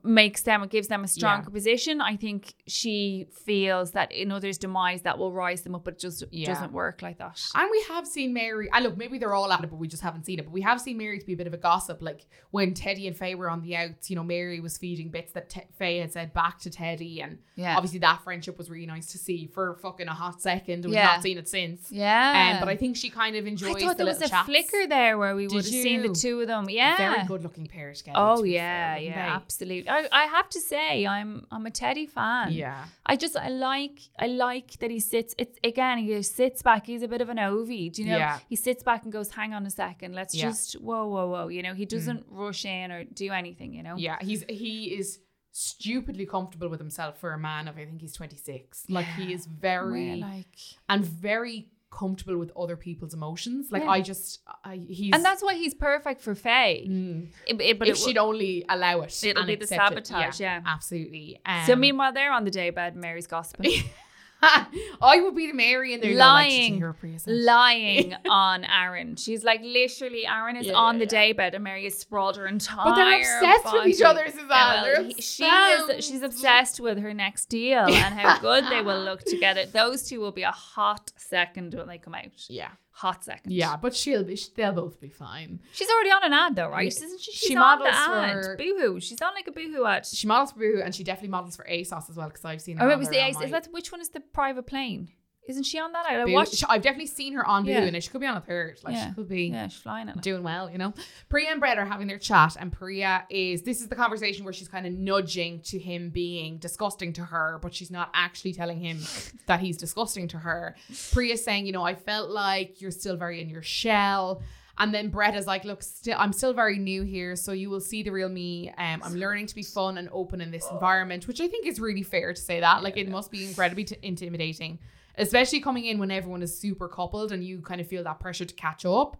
makes them, it gives them a stronger position. I think she feels that in others' demise that will rise them up, but it just Yeah. doesn't work like that. And we have seen Mary, i look, maybe they're all at it, but we just haven't seen it. But we have seen Mary to be a bit of a gossip. Like when Teddy and Faye were on the outs, you know, Mary was feeding bits that Te- Faye had said back to Teddy. And Yeah. obviously that friendship was really nice to see for fucking a hot second. We've Yeah. not seen it since. Yeah. Um, but I think she kind of enjoys I thought the there was a chats. flicker there where we would have seen the two of them. Yeah. Very good looking pair together. Oh to yeah, yeah, they? Absolutely. I, I have to say, I'm I'm a Teddy fan. Yeah. I just I like I like that he sits. It's again he just sits back. He's a bit of an Ovie. Do you know? Yeah. He sits back and goes, "Hang on a second, let's Yeah. Mm. just whoa whoa whoa." You know, he doesn't rush in or do anything. You know. Yeah, he's he is stupidly comfortable with himself for a man of I think he's 26. Like he is very Where, like, and very comfortable with other people's emotions. Like Yeah. I just I he's and that's why he's perfect for Faye. Mm. It- it- but if it she'd only allow it. It'll be the sabotage, yeah. absolutely. Um, so meanwhile, they're on the daybed. Mary's gossiping. I would be the Mary and they're lying, Like, "Did hear lying on Aaron. She's like literally, Aaron is Yeah, on the yeah, daybed, and Mary has sprawled her entire. But they're obsessed with each body. other, Suzanne. Well, he- she is. She's obsessed with her next deal and how good they will look together. Those two will be a hot second when they come out. Yeah. Hot second. Yeah, but she'll be they'll both be fine. She's already on an ad though, right? Isn't she? She She's on the models ad. for- Boohoo. She's on like a Boohoo ad. She models for Boohoo and she definitely models for ASOS as well because I've seen her. Oh, it was the ace. my Is that which one is the private plane? Isn't she on that? I Boo. watched. I've definitely seen her on Boo, Yeah. and she could be on a third. Like Yeah. she could be Yeah, she's flying it. doing well, you know. Priya and Brett are having their chat, and Priya is this is the conversation where she's kind of nudging to him being disgusting to her, but she's not actually telling him that he's disgusting to her. Priya's saying, you know, I felt like you're still very in your shell. And then Brett is like, look, still, I'm still very new here, so you will see the real me. Um, I'm learning to be fun and open in this environment, which I think is really fair to say that. Like, it must be incredibly t- intimidating, especially coming in when everyone is super coupled and you kind of feel that pressure to catch up.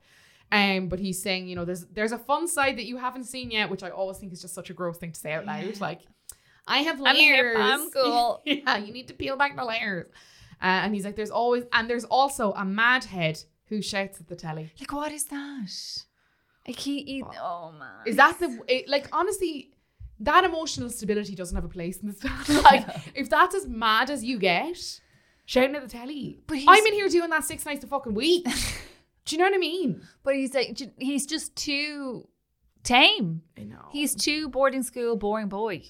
Um, but he's saying, you know, there's there's a fun side that you haven't seen yet, which I always think is just such a gross thing to say out loud. Like, I have I'm layers. I'm cool. yeah, you need to peel back the layers. Uh, and he's like, there's always and there's also a mad head who shouts at the telly. Like, what is that? Like he, he oh man. Is that the it, like honestly? That emotional stability doesn't have a place in this. like, if that's as mad as you get, shouting at the telly. But he's- I'm in here doing that six nights a fucking week. Do you know what I mean? But he's like, he's just too tame. I know. He's too boarding school boring boy.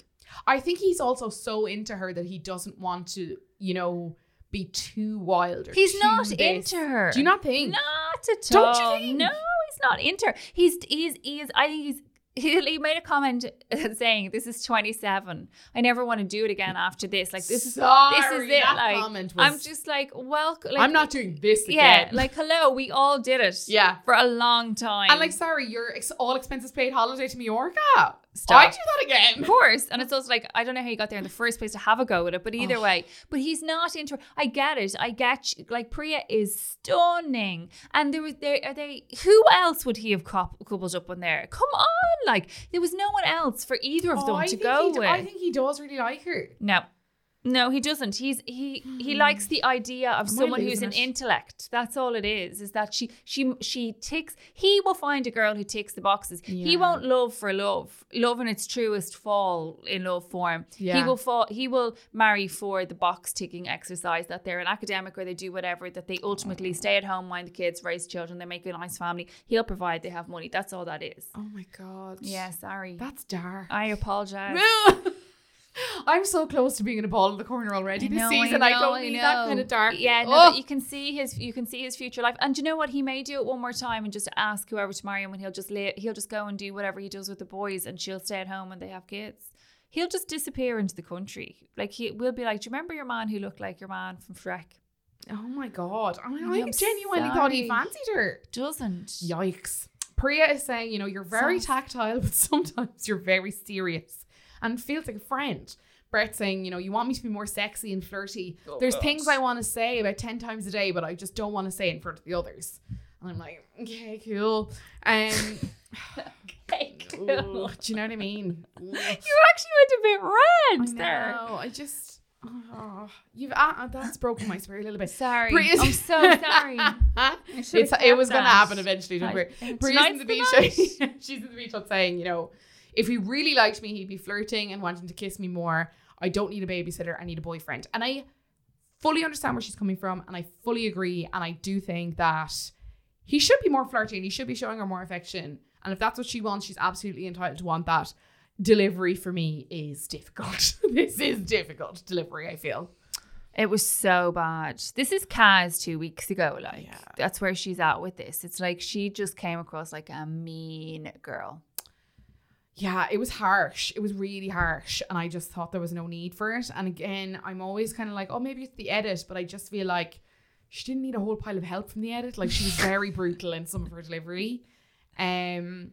I think he's also so into her that he doesn't want to, you know, be too wild. Or He's too not this. into her. Do you not think? Not at all. Don't you think? No, he's not into her. He's he's he's. I think he's. He, he made a comment uh, saying, "This is 27. I never want to do it again after this. Like this is this is it. Like comment was- I'm just like, welcome. Like, I'm not doing this again. Yeah, like hello, we all did it. Yeah. for a long time. and like, sorry, your ex- all expenses paid holiday to Mallorca. Stop. I do that again. Of course. And it's also like, I don't know how you got there in the first place to have a go at it, but either Oh. way. But he's not into I get it. I get you. like Priya is stunning. And there was there are they who else would he have cou- coupled up on there? Come on. Like there was no one else for either of Oh, them I to go with. I think he does really like her. no. No, he doesn't. He's he he hmm. likes the idea of someone who's an it? intellect. That's all it is. Is that she she she ticks. He will find a girl who ticks the boxes. He won't love for love. Love in its truest fall in love form. He will fall. He will marry for the box ticking exercise that they're an academic or they do whatever. That they ultimately stay at home, mind the kids, raise children. They make a nice family. He'll provide. They have money. That's all that is. Oh my god. Yeah, sorry. That's dark. I apologize. I'm so close to being in a ball in the corner already I this know, season. I, I, don't need that kind of dark. Yeah, no, Oh. but you can see his you can see his future life. And do you know what? He may do it one more time and just ask whoever to marry him and he'll just lay, he'll just go and do whatever he does with the boys and she'll stay at home when they have kids. He'll just disappear into the country. Like he will be like, Do you remember your man who looked like your man from Shrek? Oh my god. I, mean, I genuinely thought he fancied her. Doesn't. Yikes. Priya is saying, you know, you're very tactile, but sometimes you're very serious and feels like a friend. Brett saying, you know, you want me to be more sexy and flirty. Oh, There's God. things I want to say about 10 times a day, but I just don't want to say in front of the others. And I'm like, okay, cool. Um, Okay, ooh, cool. do you know what I mean? You actually went a bit red there. know. I just, oh, you've uh, that's broken my spirit a little bit. Sorry. I'm so sorry. it was going to happen eventually. Don't worry. in the beach. she's in the beach saying, you know, if he really liked me, he'd be flirting and wanting to kiss me more. I don't need a babysitter. I need a boyfriend. And I fully understand where she's coming from, and I fully agree. And I do think that he should be more flirty and he should be showing her more affection. And if that's what she wants, she's absolutely entitled to want that. Delivery for me is difficult. this is difficult delivery. I feel. It was so bad. This is Kaz two weeks ago. Like Yeah. that's where she's at with this. It's like she just came across like a mean girl. Yeah, it was harsh. It was really harsh. And I just thought there was no need for it. And again, I'm always kind of like, oh, maybe it's the edit, but I just feel like she didn't need a whole pile of help from the edit. Like she was very brutal in some of her delivery. Um,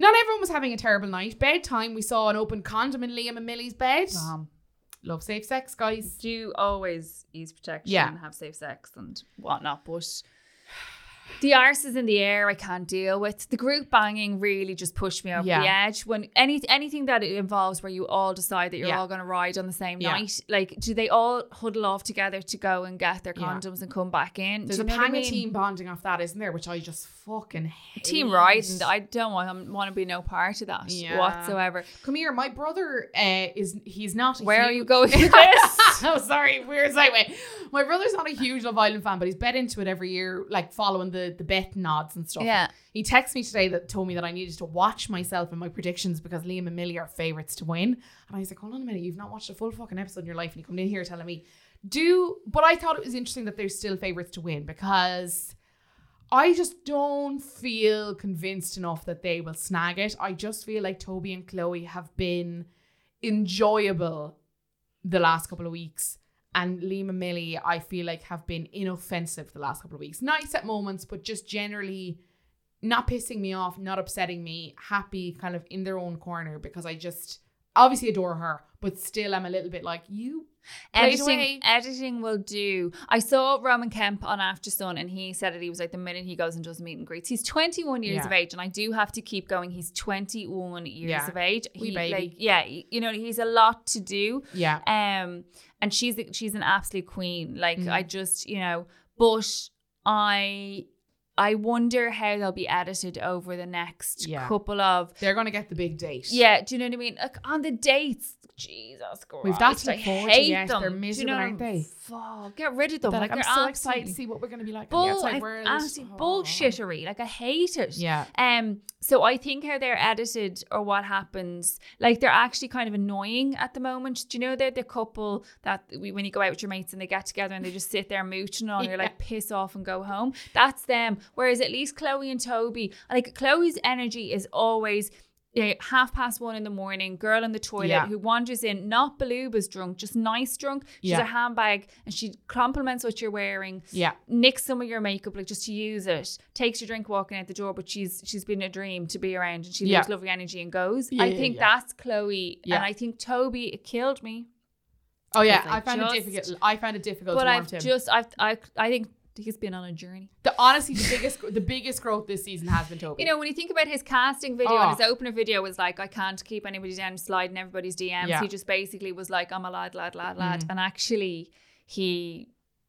not everyone was having a terrible night. Bedtime, we saw an open condom in Liam and Millie's bed. Um, Love safe sex, guys. do always use protection Yeah. and have safe sex and whatnot, but the arse is in the air. I can't deal with the group banging. Really, just pushed me over the edge. When any anything that it involves where you all decide that you're Yeah. all going to ride on the same Yeah. night, like do they all huddle off together to go and get their Yeah. condoms and come back in? There's a what I pang of team bonding off that, isn't there? Which I just fucking hate. Team riding. I don't want want to be no part of that Yeah. whatsoever. Come here, my brother uh, is he's not. Where are you going with this? oh, sorry, weird segue. My brother's not a huge Love Island fan, but he's bet into it every year, like following the the the bet nods and stuff. Yeah. He texted me today that told me that I needed to watch myself and my predictions because Liam and Millie are favorites to win. And I was like, hold on a minute, you've not watched a full fucking episode in your life, and you come in here telling me do. But I thought it was interesting that they're still favorites to win because. I just don't feel convinced enough that they will snag it. I just feel like Toby and Chloe have been enjoyable the last couple of weeks. And Lima Millie, I feel like, have been inoffensive the last couple of weeks. Nice at moments, but just generally not pissing me off, not upsetting me, happy, kind of in their own corner because I just obviously adore her, but still I'm a little bit like, you Editing, editing will do. I saw Roman Kemp on Aftersun, and he said it. He was like, the minute he goes and does meet and greets, he's 21 years Yeah. of age, and I do have to keep going. He's 21 years Yeah. of age. He, baby. Like, yeah, you know, he's a lot to do. Yeah. Um, and she's she's an absolute queen. Like, Mhm. I just, you know, but I. I wonder how they'll be edited over the next Yeah. couple of They're going to get the big date. yeah, do you know what I mean? Like on the dates, Jesus Christ, We've that to I look forward to, hate yes, them. they're Do you know? aren't they? Fuck, get rid of them. They're like, I'm so excited to see what we're going to be like. Bull, outside I- world. absolute Oh. bullshittery. Like I hate it. Yeah. Um. So I think how they're edited or what happens, like they're actually kind of annoying at the moment. Do you know they're the couple that we, when you go out with your mates and they get together and they just sit there mooching on, you're like piss off and go home. That's them. Whereas at least Chloe and Toby, like Chloe's energy is always. Yeah, half past one in the morning, girl in the toilet Yeah. who wanders in, not Baluba's drunk, just nice drunk. She's Yeah. a handbag and she compliments what you're wearing Yeah. nicks some of your makeup like just to use it takes your drink walking out the door but she's she's been a dream to be around and she Yeah. leaves lovely energy and goes Yeah, i think that's chloe Yeah. and i think toby it killed me Oh yeah, I I found just- it difficult. I found it difficult but to i've him. just i've i i think he's been on a journey the honestly, the biggest, the biggest growth this season has been Toby. you know when you think about his casting video Oh. and his opener video was like i can't keep anybody down sliding everybody's dms Yeah. he just basically was like i'm a lad lad lad lad Mm. and actually he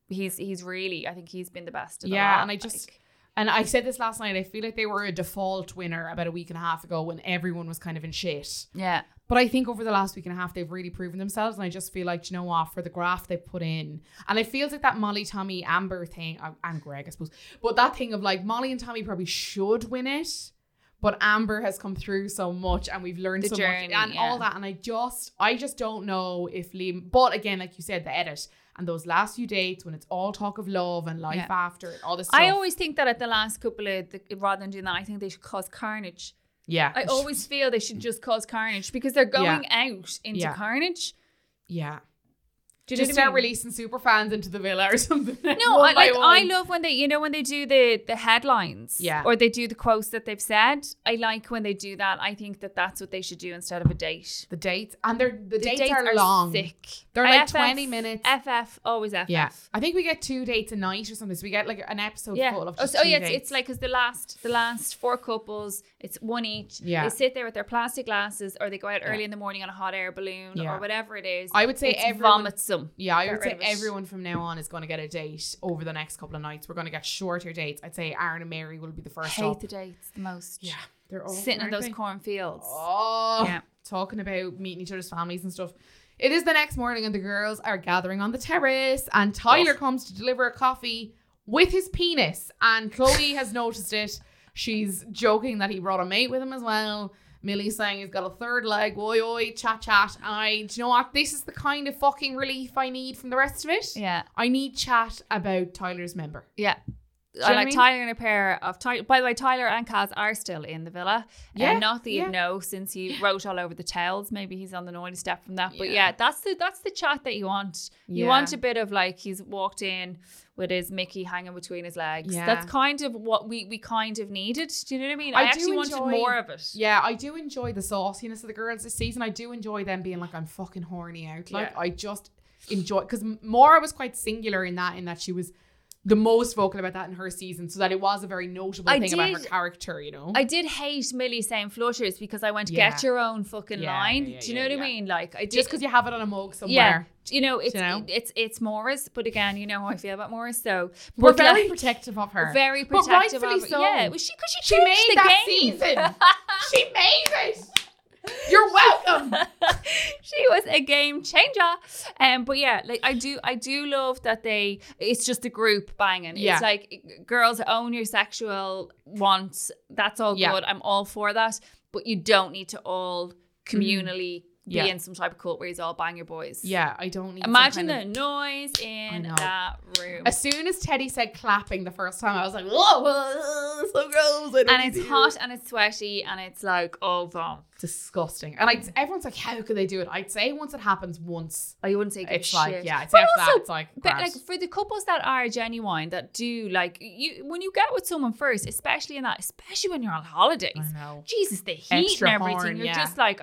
he's he's really i think he's been the best the Yeah, lot, and I just- like. And I said this last night. I feel like they were a default winner about a week and a half ago when everyone was kind of in shit. yeah But I think over the last week and a half, they've really proven themselves. And I just feel like, you know what, for the graph they put in, and it feels like that Molly, Tommy, Amber thing, uh, and Greg, I suppose, but that thing of like Molly and Tommy probably should win it. But Amber has come through so much and we've learned The so journey, much and yeah. all that. And I just, I just don't know if Liam, but again, like you said, the edit and those last few dates when it's all talk of love and life Yeah. after and all this stuff. I always think that at the last couple of, the, rather than doing that, I think they should cause carnage. Yeah. I always feel they should just cause carnage because they're going out into Yeah. carnage. yeah. Do you Just what I start mean? releasing super fans into the villa or something. No, I, like I love when they, you know, when they do the the headlines, Yeah. or they do the quotes that they've said. I like when they do that. I think that that's what they should do instead of a date. the dates, and they're the, The dates, are, long. thick. They're like FF 20 minutes. FF always FF. Yeah, I think we get two dates a night or something. So we get like an episode Yeah. full of Oh, so- oh, yeah. It's, dates. it's like because the last the last four couples, it's one each. Yeah. They sit there with their plastic glasses, or they go out Yeah. early in the morning on a hot air balloon, Yeah. or whatever it is. I would say It's everyone- vomits them. yeah, I would say everyone from now on is going to get a date over the next couple of nights. We're going to get shorter dates. I'd say Aaron and Mary will be the first hate up. the dates the most. Yeah, they're all Sitting in those cornfields. Oh, Yeah. talking about meeting each other's families and stuff. It is the next morning, and the girls are gathering on the terrace. And Tyler comes to deliver a coffee with his penis, and Chloe has noticed it. She's joking that he brought a mate with him as well. Millie's saying he's got a third leg. Oi, oi, chat, chat. I, do you know what? This is the kind of fucking relief I need from the rest of it. Yeah. I need chat about Tyler's member. Yeah. I know what I like mean? Tyler and a pair of Ty- by the way, Tyler and Kaz are still in the villa. Yeah, Yeah, not that you yeah. know since he wrote all over the towels. Maybe he's on the naughty step from that. But Yeah. yeah, that's the that's the chat that you want. You want a bit of like he's walked in with his Mickey hanging between his legs. Yeah. That's kind of what we we kind of needed. Do you know what I mean? I I, actually wanted more of it. Yeah, I do enjoy the sauciness of the girls this season. I do enjoy them being like, I'm fucking horny out. Like, Yeah. I just enjoy because Maura was quite singular in that, in that she was the most vocal about that in her season, so that it was a very notable I thing about her character, you know. I did hate Millie saying flutters because I went Yeah. get your own fucking Yeah, line. yeah, Do you know what. I mean? Like I did just because you have it on a mug somewhere. you know it's You know? it's it's Maura's, but again, you know how I feel about Morris. So We're very like, protective of her. very But protective rightfully of it. so. Yeah, well, she because she, She changed made the that game. season. she made it. You're welcome. she was a game changer. Um, but yeah, like I do, I do love that they. It's just a group banging. Yeah. It's like girls own your sexual wants. That's all Yeah. good. I'm all for that. But you don't need to all communally Yeah. be in some type of cult where you all bang your boys. yeah, I don't need. Imagine kind of- the noise in that room. As soon as Teddy said clapping the first time, I was like, "Whoa, whoa, so gross!" I and it's do hot and it's sweaty and it's like oh vom. disgusting. And I, everyone's like, "How could they do it?" I'd say once it happens once, Oh, you wouldn't say it's like, shit. yeah, it's But after that, also, it's like, But grand. like for the couples that are genuine, that do like you when you get with someone first, especially in that, especially when you're on holidays. I know. Jesus, the heat Extra and everything. horn, You're yeah. just like,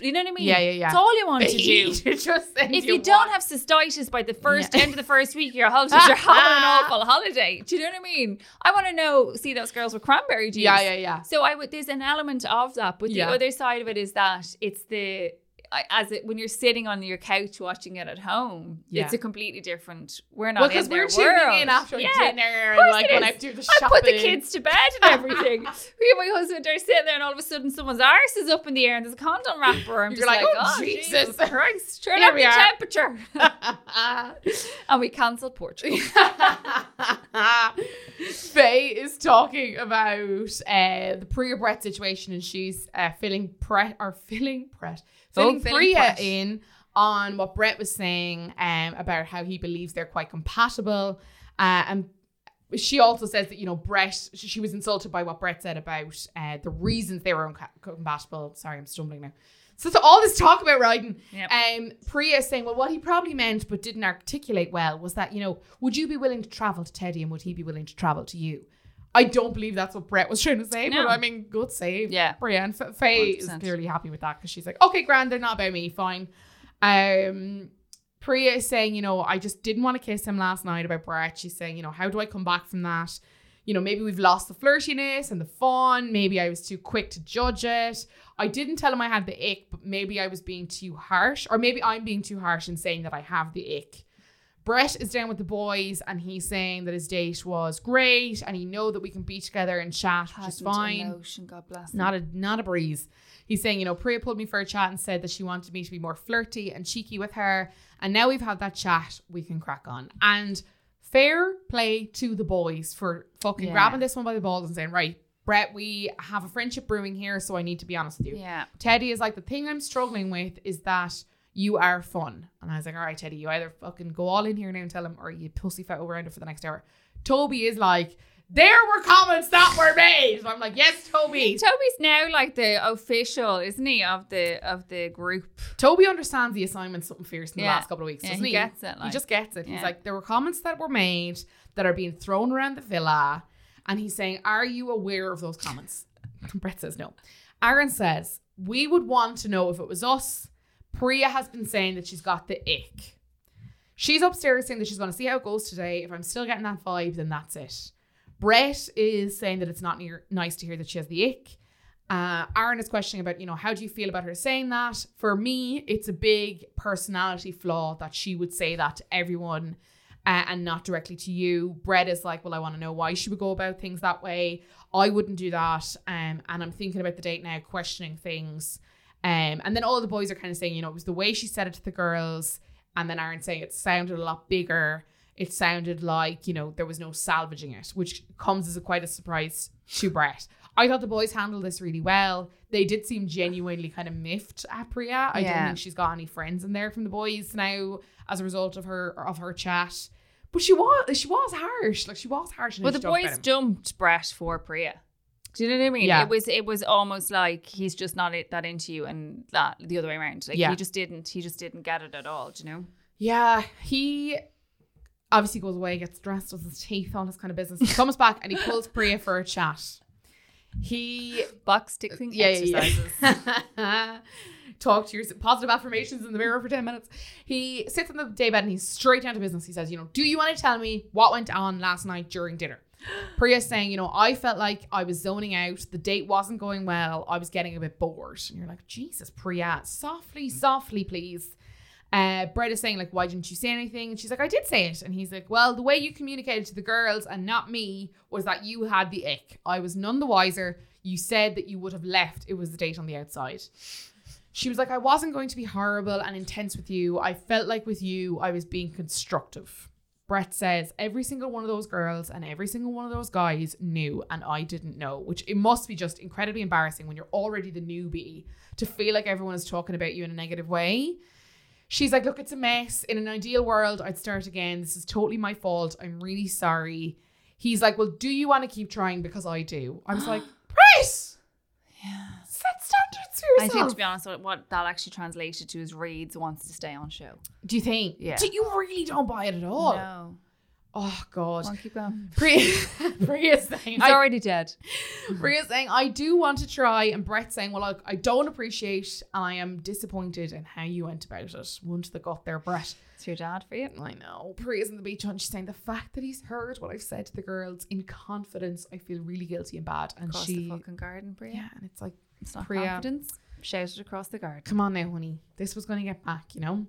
you know what I mean? Yeah, yeah, yeah. It's all you want to do. If you one- don't have cystitis by the first Yeah. end of the first week of your holidays, you're having an awful holiday. Do you know what I mean? I want to know. See those girls with cranberry juice. yeah, yeah, yeah. So I would. There's an element of that, but Yeah. the other side of it is that it's the as it when you're sitting on your couch watching it at home. Yeah. It's a completely different. We're not Well, because their we're tuning world. in after Yeah. dinner and like when. I do the shopping. I put the kids to bed and everything. Me and my husband are sitting there, and all of a sudden, someone's arse is up in the air, and there's a condom wrapper. I'm You're just like, like, "Oh, oh, Jesus." Jesus Christ, turn up the are. temperature, and we cancelled Portugal. Faye is talking about uh, the Priya Brett situation, and she's uh, filling Brett or feeling Brett, Oh, Priya in on what Brett was saying um, about how he believes they're quite compatible, uh, and she also says that you know Brett, she was insulted by what Brett said about uh, the reasons they were unca- Sorry, I'm stumbling now. So, so all this talk about riding, Yep. um, Priya is saying, well, what he probably meant but didn't articulate well was that, you know, would you be willing to travel to Teddy and would he be willing to travel to you? I don't believe that's what Brett was trying to say, No. but I mean, good save. Yeah. And F- Faye is 100%. clearly happy with that because she's like, okay, grand, they're not about me, fine. Um, Priya is saying, you know, I just didn't want to kiss him last night about Brett. She's saying, you know, how do I come back from that? You know, maybe we've lost the flirtiness and the fun. Maybe I was too quick to judge it. I didn't tell him I had the ick, but maybe I was being too harsh, or maybe I'm being too harsh in saying that I have the ick. Brett is down with the boys and he's saying that his date was great and he know that we can be together and chat, which is Hasn't fine. God bless. him. Not a not a breeze. He's saying, you know, Priya pulled me for a chat and said that she wanted me to be more flirty and cheeky with her. And now we've had that chat, we can crack on. And fair play to the boys for fucking Yeah. grabbing this one by the balls and saying, right, Brett, we have a friendship brewing here, so I need to be honest with you. Yeah. Teddy is like, the thing I'm struggling with is that you are fun. And I was like, all right, Teddy, you either fucking go all in here now and tell him, or you pussyfoot around it for the next hour. Toby is like, there were comments that were made. And I'm like, yes, Toby. Toby's now like the official, isn't he, of the of the group? Toby understands the assignment something fierce in the last couple of weeks, Yeah, doesn't he he? gets it, he just gets it. He's like, there were comments that were made that are being thrown around the villa. And he's saying, Are you aware of those comments? Brett says no. Aaron says, We would want to know if it was us. Priya has been saying that she's got the ick. She's upstairs saying that she's going to see how it goes today. If I'm still getting that vibe, then that's it. Brett is saying that it's not near, nice to hear that she has the ick. Uh, Aaron is questioning about, you know, how do you feel about her saying that? For me, it's a big personality flaw that she would say that to everyone uh, and not directly to you. Brett is like, well, I want to know why she would go about things that way. I wouldn't do that. Um, and I'm thinking about the date now, questioning things. Um, and then all the boys are kind of saying, you know, it was the way she said it to the girls. And then Aaron saying it sounded a lot bigger. It sounded like, you know, there was no salvaging it, which comes as a quite a surprise to Brett. I thought the boys handled this really well. They did seem genuinely kind of miffed at Priya. I don't think she's got any friends in there from the boys now as a result of her of her chat. But she was she was harsh. Like she was harsh. in Well, the she talked about boys jumped Brett for Priya. Do you know what I mean? Yeah. It was it was almost like he's just not that into you, and that the other way around. Like Yeah. he just didn't. He just didn't get it at all. Do you know? Yeah, he obviously goes away, gets dressed, does his teeth, all this kind of business. He comes back and he pulls Priya for a chat. He Box ticking yeah, yeah, exercises. yeah. Talk to your positive affirmations in the mirror for 10 minutes. He sits on the daybed and he's straight down to business. He says, You know, do you want to tell me what went on last night during dinner? Priya's saying, You know, I felt like I was zoning out. The date wasn't going well. I was getting a bit bored. And you're like, Jesus, Priya, softly, softly, please. Uh, Brett is saying, like, why didn't you say anything? And she's like, I did say it. And he's like, well, the way you communicated to the girls and not me was that you had the ick. I was none the wiser. You said that you would have left. It was the date on the outside. She was like, I wasn't going to be horrible and intense with you. I felt like with you, I was being constructive. Brett says every single one of those girls and every single one of those guys knew and I didn't know, which it must be just incredibly embarrassing when you're already the newbie to feel like everyone is talking about you in a negative way. She's like, Look, it's a mess. In an ideal world, I'd start again. This is totally my fault. I'm really sorry. He's like, Well, do you want to keep trying? Because I do. I was like, Price! Yeah. Set standards for I yourself. think to be honest, what- what that actually translated to is Reeds wants to stay on show. do you think? Yeah. Do you really don't buy it at all? No, Oh, God. Come on, keep going. Priya, Priya's saying, He's I, already dead. Priya's saying, I do want to try. And Brett saying, Well, I, I don't appreciate and I am disappointed in how you went about it. To the gut there, Brett. It's your dad for you. I know. Priya's in the beach and she's saying, The fact that he's heard what I've said to the girls in confidence, I feel really guilty and bad. And Across she. the fucking garden, Priya. yeah, and it's like, It's not Priya. confidence. Shouted across the garden. Come on now, honey. This was going to get back, you know? Um,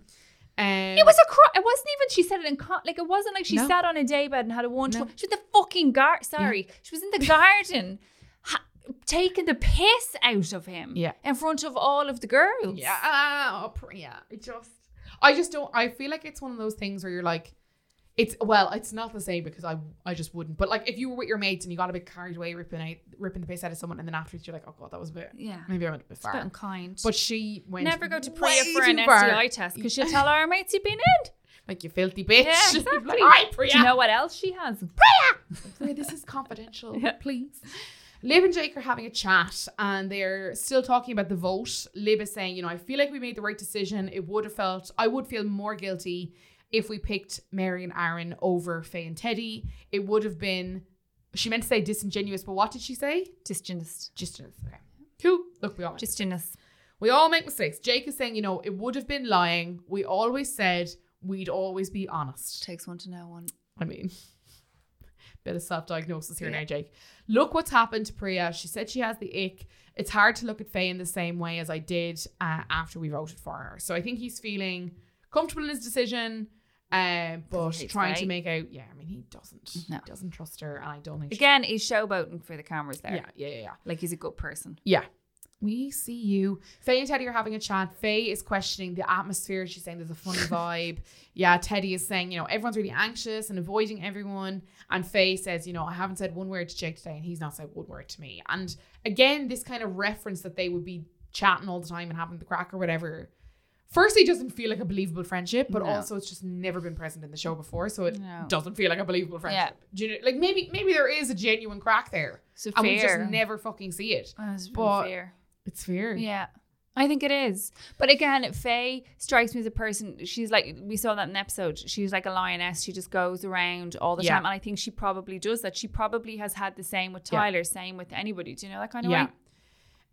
It was a cry. It wasn't even. She said it in con- like it wasn't like she No. sat on a daybed and had a one. She was in the fucking garden. Sorry, she was in the garden, ha- taking the piss out of him. Yeah. in front of all of the girls. Yeah, oh, yeah. It just, I just don't. I feel like it's one of those things where you're like, it's well, it's not the same because I, I just wouldn't. But like, if you were with your mates and you got a bit carried away ripping out, ripping the piss out of someone, and then afterwards you're like, oh god, that was a bit. yeah. Maybe I went a bit It's a bit far. unkind. But she went. never go to way for an too far. STI test because she'll tell our mates you've been in. Like you filthy bitch. Yeah, exactly. like, right, Priya. Do you know what else she has? Priya, this is confidential, Yeah. please. Lib and Jake are having a chat and they're still talking about the vote. Lib is saying, you know, I feel like we made the right decision. It would have felt, I would feel more guilty if we picked Mary and Aaron over Faye and Teddy. It would have been, she meant to say disingenuous, but what did she say? Distinous. Just, okay. Cool. Look, we all, make, we all make mistakes. Jake is saying, you know, it would have been lying. We always said we'd always be honest. Takes one to know one. I mean, bit of self diagnosis here Yeah. now, Jake. Look what's happened to Priya. She said she has the ick. It's hard to look at Faye in the same way as I did uh, after we voted for her. So I think he's feeling comfortable in his decision, uh, but trying to make out. Yeah, I mean, he doesn't. No. He doesn't trust her, and I don't think. she- Again, he's showboating for the cameras there. yeah, yeah, yeah, yeah. Like he's a good person. Yeah. We see you. Faye and Teddy are having a chat. Faye is questioning the atmosphere. She's saying there's a funny vibe. Yeah, Teddy is saying, you know, everyone's really anxious and avoiding everyone. And Faye says, you know, I haven't said one word to Jake today, and he's not said one word to me. And again, this kind of reference that they would be chatting all the time and having the crack or whatever. Firstly, it doesn't feel like a believable friendship, but No. also it's just never been present in the show before, so it No. doesn't feel like a believable friendship. Do you know, like maybe maybe there is a genuine crack there, So and we just never fucking see it. Oh, That's But- fair. It's fair. Yeah. I think it is. But again, Faye strikes me as a person, she's like, we saw that in the episode. She's like a lioness. She just goes around all the Yeah. time. And I think she probably does that. She probably has had the same with Yeah. Tyler, same with anybody. Do you know that kind of Yeah. way?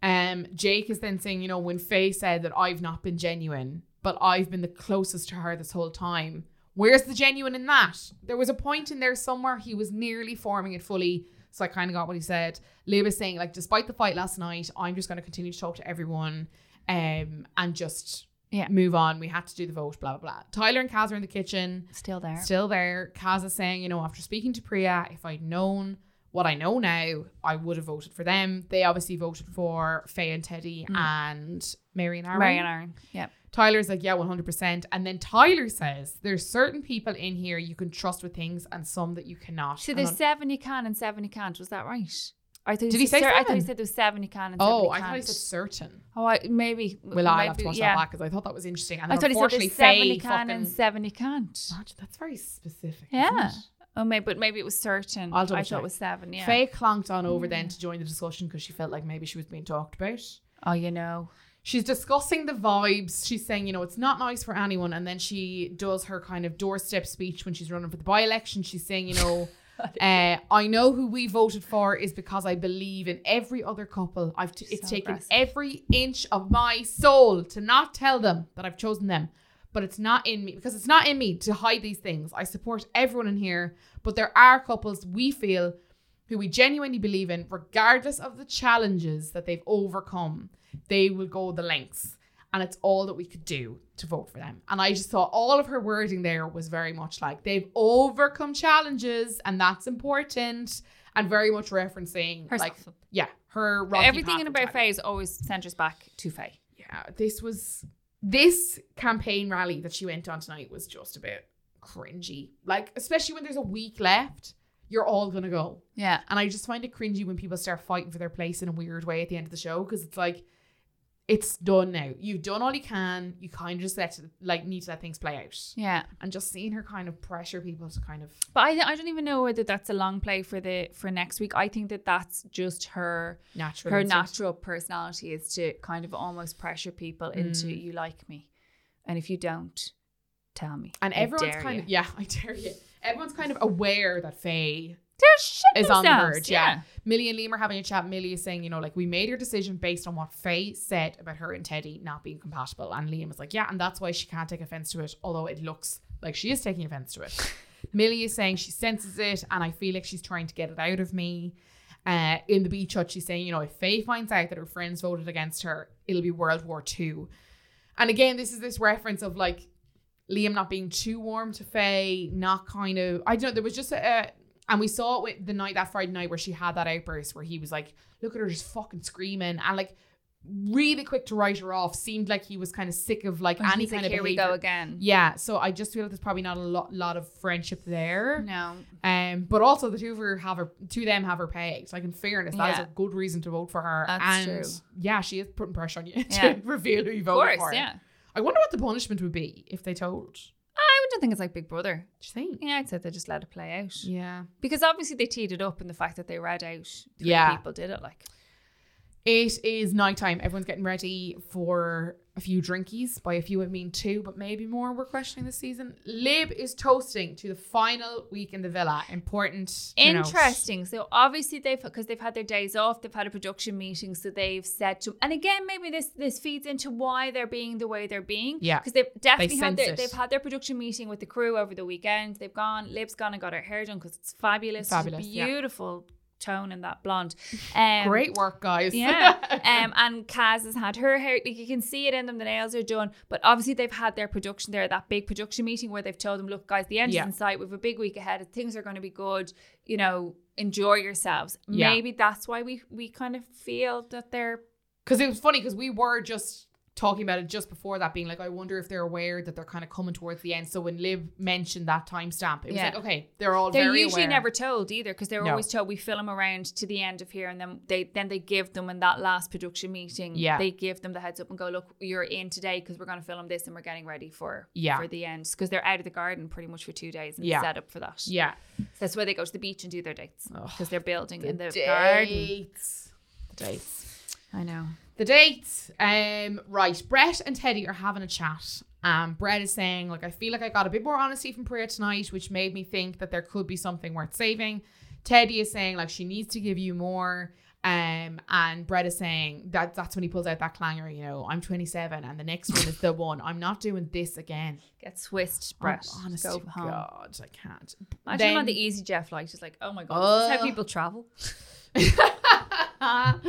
Um, Jake is then saying, you know, when Faye said that I've not been genuine, but I've been the closest to her this whole time. Where's the genuine in that? There was a point in there somewhere he was nearly forming it fully. So I kind of got what he said. Lib is saying, like, despite the fight last night, I'm just going to continue to talk to everyone um, and just Yeah. move on. We had to do the vote, blah, blah, blah. Tyler and Kaz are in the kitchen. Still there. Still there. Kaz is saying, you know, after speaking to Priya, if I'd known what I know now, I would have voted for them. They obviously voted for Faye and Teddy mm. and Mary and Aaron. Mary and Aaron. Yeah. Tyler's like, yeah, 100%. And then Tyler says, there's certain people in here you can trust with things and some that you cannot. So there's I'm- seven you can and seven you can't. Was that right? I thought Did he said say cer- I thought he said there was seven he can and Oh, seven I thought he said certain. Oh, I, maybe. Well, I'll have to watch yeah. that back because I thought that was interesting. And I thought he said there's seven he can and seven he can't. That's very specific. Yeah. Oh, maybe, but maybe it was certain. I'll I double thought check. it was seven. Yeah. Faye clanked on over then to join the discussion because she felt like maybe she was being talked about. Oh, you know. She's discussing the vibes. She's saying, you know, it's not nice for anyone. And then she does her kind of doorstep speech when she's running for the by election. She's saying, you know, uh, I know who we voted for is because I believe in every other couple. I've t- it's So taken aggressive. every inch of my soul to not tell them that I've chosen them. But it's not in me because it's not in me to hide these things. I support everyone in here, but there are couples we feel who we genuinely believe in, regardless of the challenges that they've overcome, they will go the lengths. And it's all that we could do to vote for them. And I just thought all of her wording there was very much like they've overcome challenges and that's important. And very much referencing Herself. like yeah, her rocky Everything in about. Faye always centers back to Faye. Yeah, this was this campaign rally that she went on tonight was just a bit cringy. Like, especially when there's a week left, you're all gonna go. Yeah. And I just find it cringy when people start fighting for their place in a weird way at the end of the show because it's like it's done now. You've done all you can. You kind of just let like need to let things play out. Yeah. And just seeing her kind of pressure people to kind of But I, I don't even know whether that's a long play for the for next week. I think that that's just her natural her instinct. natural personality is to kind of almost pressure people into Mm. you like me, and if you don't, tell me. And I everyone's kind you. of yeah, I dare you. Everyone's kind of aware that Faye they're shit is on the verge. Yeah. Millie and Liam are having a chat. Millie is saying, you know, like we made your decision based on what Faye said about her and Teddy not being compatible. And Liam is like, yeah, and that's why she can't take offense to it, although it looks like she is taking offense to it. Millie is saying she senses it, and I feel like she's trying to get it out of me. Uh, in the beach hut, she's saying, you know, if Faye finds out that her friends voted against her, it'll be World War Two. And again, this is this reference of like Liam not being too warm to Faye, not kind of. I don't know. There was just a, and we saw it with the night that Friday night where she had that outburst where he was like, "Look at her just fucking screaming," and like really quick to write her off. Seemed like he was kind of sick of like And any kind like, of here we go again. Yeah, so I just feel like there's probably not a lot, lot of friendship there. No. Um, but also the two of her have her, two of them have her pegged. Like in fairness, that is Yeah. a good reason to vote for her. That's and true. yeah, she is putting pressure on you Yeah. to reveal who you voted course, for. yeah. I wonder what the punishment would be if they told. I don't think it's like Big Brother. Do you think? Yeah, I'd say they just let it play out. Yeah. Because obviously they teed it up in the fact that they read out three Yeah. people did it like. It is nighttime. Everyone's getting ready for a few drinkies. By a few, I mean two, but maybe more. We're questioning this season. Lib is toasting to the final week in the villa. Important. Interesting. So obviously they've because they've had their days off, they've had a production meeting, so they've said to and again maybe this this feeds into why they're being the way they're being. Yeah. because they've definitely had their, it. they've had their production meeting with the crew over the weekend. They've gone. Lib's gone and got her hair done because it's fabulous. Fabulous, She's yeah. Tone and that blonde. Um, Great work, guys. Yeah. Um, and Kaz has had her hair, like you can see it in them, the nails are done. But obviously, they've had their production there, that big production meeting where they've told them, look, guys, the end Yeah. is in sight. We have a big week ahead. Things are going to be good. You know, enjoy yourselves. Yeah. Maybe that's why we, we kind of feel that they're. Because it was funny because we were just talking about it just before that, being like, I wonder if they're aware that they're kind of coming towards the end. So when Lib mentioned that timestamp, it was Yeah. like, okay, they're all They're very usually aware. never told either because they're No. always told we film around to the end of here and then they then they give them in that last production meeting. Yeah. they give them the heads up and go, look, you're in today because we're going to film this and we're getting ready for Yeah. for the end because they're out of the garden pretty much for two days and Yeah. set up for that. Yeah. That's why they go to the beach and do their dates because they're building in the dates. garden. The dates. I know. The dates. Um, right. Brett and Teddy are having a chat. Um, Brett is saying, like, I feel like I got a bit more honesty from Priya tonight, which made me think that there could be something worth saving. Teddy is saying, like, she needs to give you more. Um, and Brett is saying that that's when he pulls out that clanger, you know, I'm 27 and the next one is the one. I'm not doing this again. Get Swiss, Oh, Brett. honest go to home. God, I can't. Imagine Then- on the EasyJet flight, just like, oh my god, this is how people travel.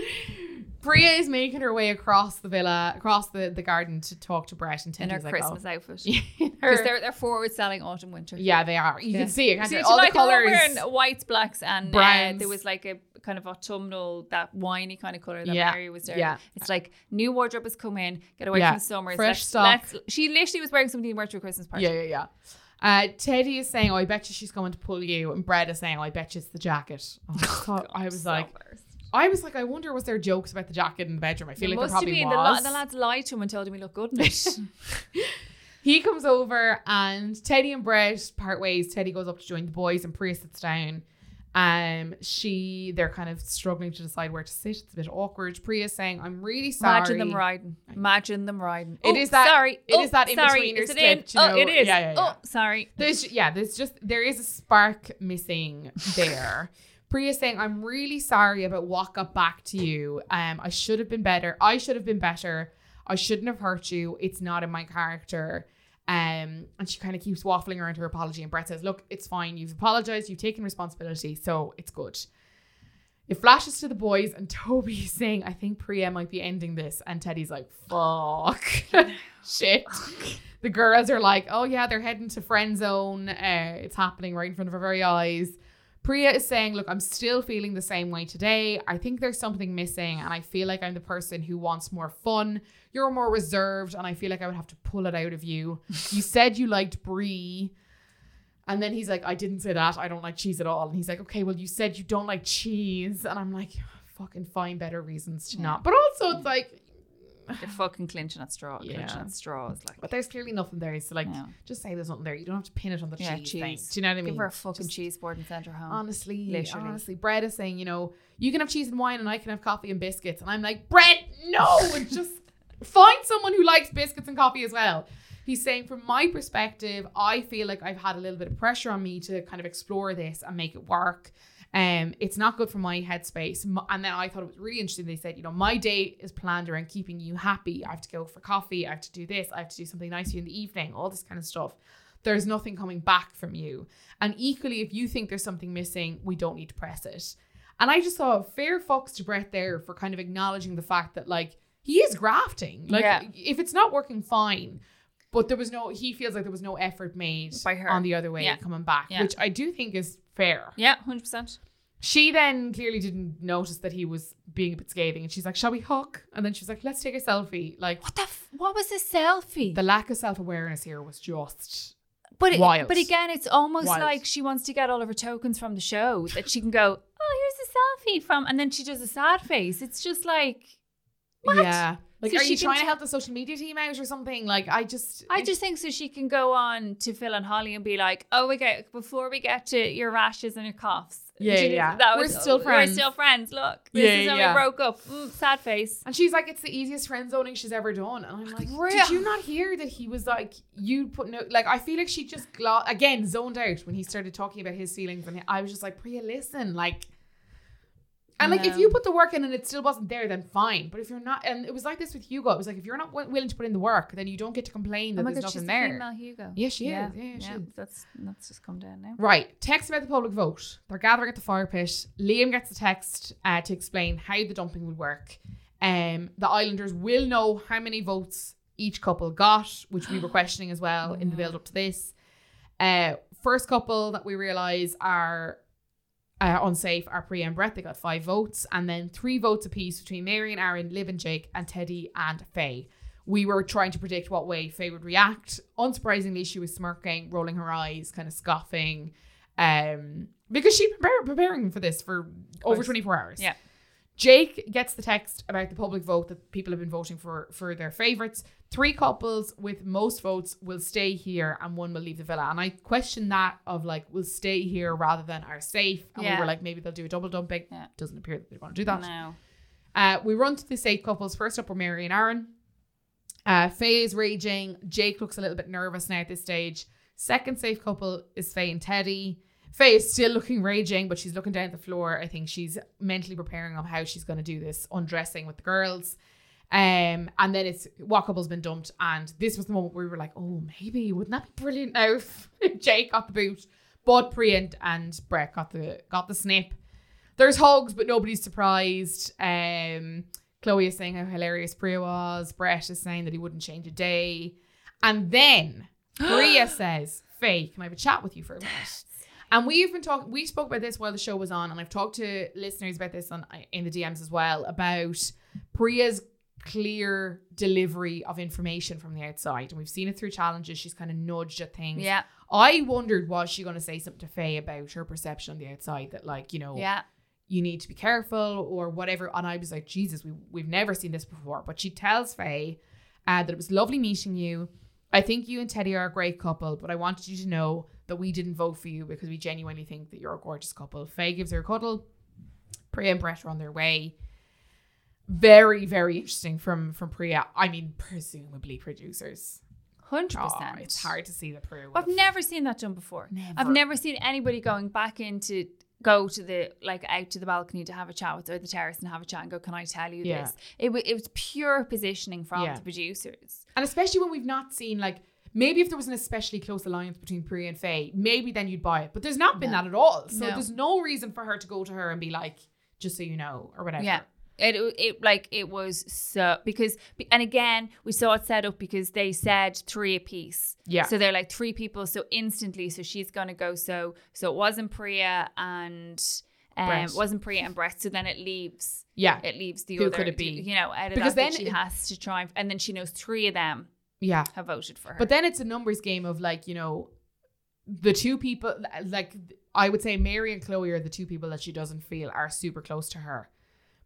Priya is making her way across the villa, across the, the garden to talk to Brett and In her like, Christmas oh. outfit. Because they're, they're forward selling autumn winter. yeah, they are. You Yeah. can see it. Can't See, All like the they were colors. wearing whites, blacks, and uh, Browns. there was like a kind of autumnal, that winey kind of color that Yeah, Mary was there. yeah. It's like new wardrobe has come in, get away Yeah, from the summers. fresh let's- she literally was wearing something you wear to a Christmas party. Yeah, yeah, yeah. Uh, Teddy is saying, "Oh, I bet you she's going to pull you," and Brett is saying, oh, "I bet you it's the jacket." Oh, I, thought- I was So like, embarrassed. I was like, I wonder was there jokes about the jacket in the bedroom? I feel There like there probably been. The, was. the lads lied to him and told him he looked good in it. he comes over and Teddy and Brett part ways. Teddy goes up to join the boys and Priya sits down. Um, she they're kind of struggling to decide where to sit. It's a bit awkward. Priya's saying, "I'm really sorry." Imagine them riding. Imagine them riding. It oh, is that- Sorry. it oh, is that in-betweener Is it slip, in? you oh, know? it is. Yeah, yeah, yeah. Oh, sorry. There's yeah, there's just there is a spark missing there. Priya's saying, I'm really sorry about what got back to you. Um, I should have been better. I should have been better. I shouldn't have hurt you. It's not in my character. Um, and she kind of keeps waffling around her apology. And Brett says, Look, it's fine. You've apologized. You've taken responsibility. So it's good. It flashes to the boys, and Toby's saying, I think Priya might be ending this. And Teddy's like, Fuck. Shit. The girls are like, Oh, yeah, they're heading to friend zone. Uh, it's happening right in front of our very eyes. Priya is saying, Look, I'm still feeling the same way today. I think there's something missing, and I feel like I'm the person who wants more fun. You're more reserved, and I feel like I would have to pull it out of you. You said you liked Brie. And then he's like, I didn't say that. I don't like cheese at all. And he's like, okay, well, you said you don't like cheese. And I'm like, fucking find better reasons to Yeah. not. But also, it's like, They're fucking clinching at straw. Yeah. Clinching at straws. Like, but there's clearly nothing there. So, like, just say there's nothing there. You don't have to pin it on the Yeah, cheese, cheese. Do you know what I mean? give her a fucking Just- cheese board and send her home. Honestly, Literally. honestly, Brett is saying, you know, you can have cheese and wine and I can have coffee and biscuits. And I'm like, Brett, no, and just find someone who likes biscuits and coffee as well. He's saying, from my perspective, I feel like I've had a little bit of pressure on me to kind of explore this and make it work. Um, it's not good for my headspace. And then I thought it was really interesting. They said, you know, my day is planned around keeping you happy. I have to go for coffee. I have to do this. I have to do something nice for you in the evening. All this kind of stuff. There's nothing coming back from you. And equally, if you think there's something missing, we don't need to press it. And I just saw fair fucks to Brett there for kind of acknowledging the fact that like he is grafting. Like Yeah. if it's not working, fine. But there was no. He feels like there was no effort made By her. on the other way Yeah. coming back, Yeah. which I do think is fair. yeah, hundred percent. She then clearly didn't notice that he was being a bit scathing, and she's like, "Shall we hug?" And then she's like, "Let's take a selfie." Like What the? F- what was the selfie? the lack of self awareness here was just but it, wild. but again, it's almost Wild. like she wants to get all of her tokens from the show that she can go. Oh, here's a selfie from, and then she does a sad face. It's just like what? yeah. Like, So are she you trying t- to help the social media team out or something? Like, I just, I just think so. She can go on to Phil and Holly and be like, "Oh, okay, before we get to your rashes and your coughs, Yeah, you- yeah. that We're was- still friends." We're still friends. Look, this Yeah, is when yeah. we broke up. Mm, sad face. And she's like, it's the easiest friend zoning she's ever done. And I'm like, Real. did you not hear that he was like, you put no, like, I feel like she just, glo- again, zoned out when he started talking about his feelings. And I was just like, Priya, listen, like, and like, if you put the work in and it still wasn't there, then fine. But if you're not, and it was like this with Hugo, it was like, if you're not wi- willing to put in the work, then you don't get to complain that Oh my there's god, she's nothing the there. female Hugo. Yeah, she yeah, is. Yeah, yeah, she is. That's that's just come down now. Right. Text about the public vote. They're gathering at the fire pit. Liam gets the text uh, to explain how the dumping would work. Um, the Islanders will know how many votes each couple got, which we were questioning as well in the build up to this. Uh, first couple that we realise are uh, unsafe are Priya and Brett. They got five votes, and then three votes apiece between Mary and Aaron, Liv and Jake, and Teddy and Faye. We were trying to predict what way Faye would react. Unsurprisingly, she was smirking, rolling her eyes, kind of scoffing, um, because she prepared preparing for this for over twenty four hours. Yeah. Jake gets the text about the public vote that people have been voting for for their favorites. Three couples with most votes will stay here and one will leave the villa. And I question that of like, will stay here rather than are safe. And we were like, maybe they'll do a double dumping. Yeah. Doesn't appear that they want to do that. No. Uh, we run to the safe couples. First up were Mary and Aaron. Uh, Faye is raging. Jake looks a little bit nervous now at this stage. Second safe couple is Faye and Teddy. Faye is still looking raging, but she's looking down at the floor. I think she's mentally preparing on how she's going to do this undressing with the girls. Um, and then it's couple's been dumped, and this was the moment where we were like, "Oh, maybe wouldn't that be brilliant now if Jake got the boot?" But Priya and, and Brett got the got the snip. There's hugs, but nobody's surprised. Um, Chloe is saying how hilarious Priya was. Brett is saying that he wouldn't change a day. And then Priya says, Faye, can I have a chat with you for a minute? And we've been talking, we spoke about this while the show was on, and I've talked to listeners about this on in the DMs as well about Priya's clear delivery of information from the outside. And we've seen it through challenges. She's kind of nudged at things. Yeah. I wondered, was she going to say something to Faye about her perception on the outside that, like, you know, Yeah. you need to be careful or whatever. And I was like, Jesus, we, we've never seen this before. But she tells Faye uh, that it was lovely meeting you. I think you and Teddy are a great couple, but I wanted you to know that we didn't vote for you because we genuinely think that you're a gorgeous couple. Faye gives her a cuddle. Priya and Brett are on their way. Very, very interesting from from Priya. I mean, presumably producers. Hundred Oh, percent. it's hard to see the Priya. I've never seen that done before. I've Never. never seen anybody going back into go to the like out to the balcony to have a chat with or the terrace and have a chat and go, "Can I tell you Yeah. this?" It wa- it was pure positioning from Yeah. the producers. And especially when we've not seen like maybe if there was an especially close alliance between Priya and Faye, maybe then you'd buy it. But there's not been No. that at all. So No. there's no reason for her to go to her and be like, just so you know, or whatever. Yeah. It, it like it was so because and again we saw it set up because they said three apiece. Yeah. So they're like three people. So instantly, so she's gonna go. So so it wasn't Priya and um it wasn't Priya and Brett. So then it leaves Yeah. it leaves the Who other. could it be? You know, out of Because then she it- has to try and, and then she knows three of them Yeah. have voted for her. But then it's a numbers game of like, you know, the two people like I would say Mary and Chloe are the two people that she doesn't feel are super close to her.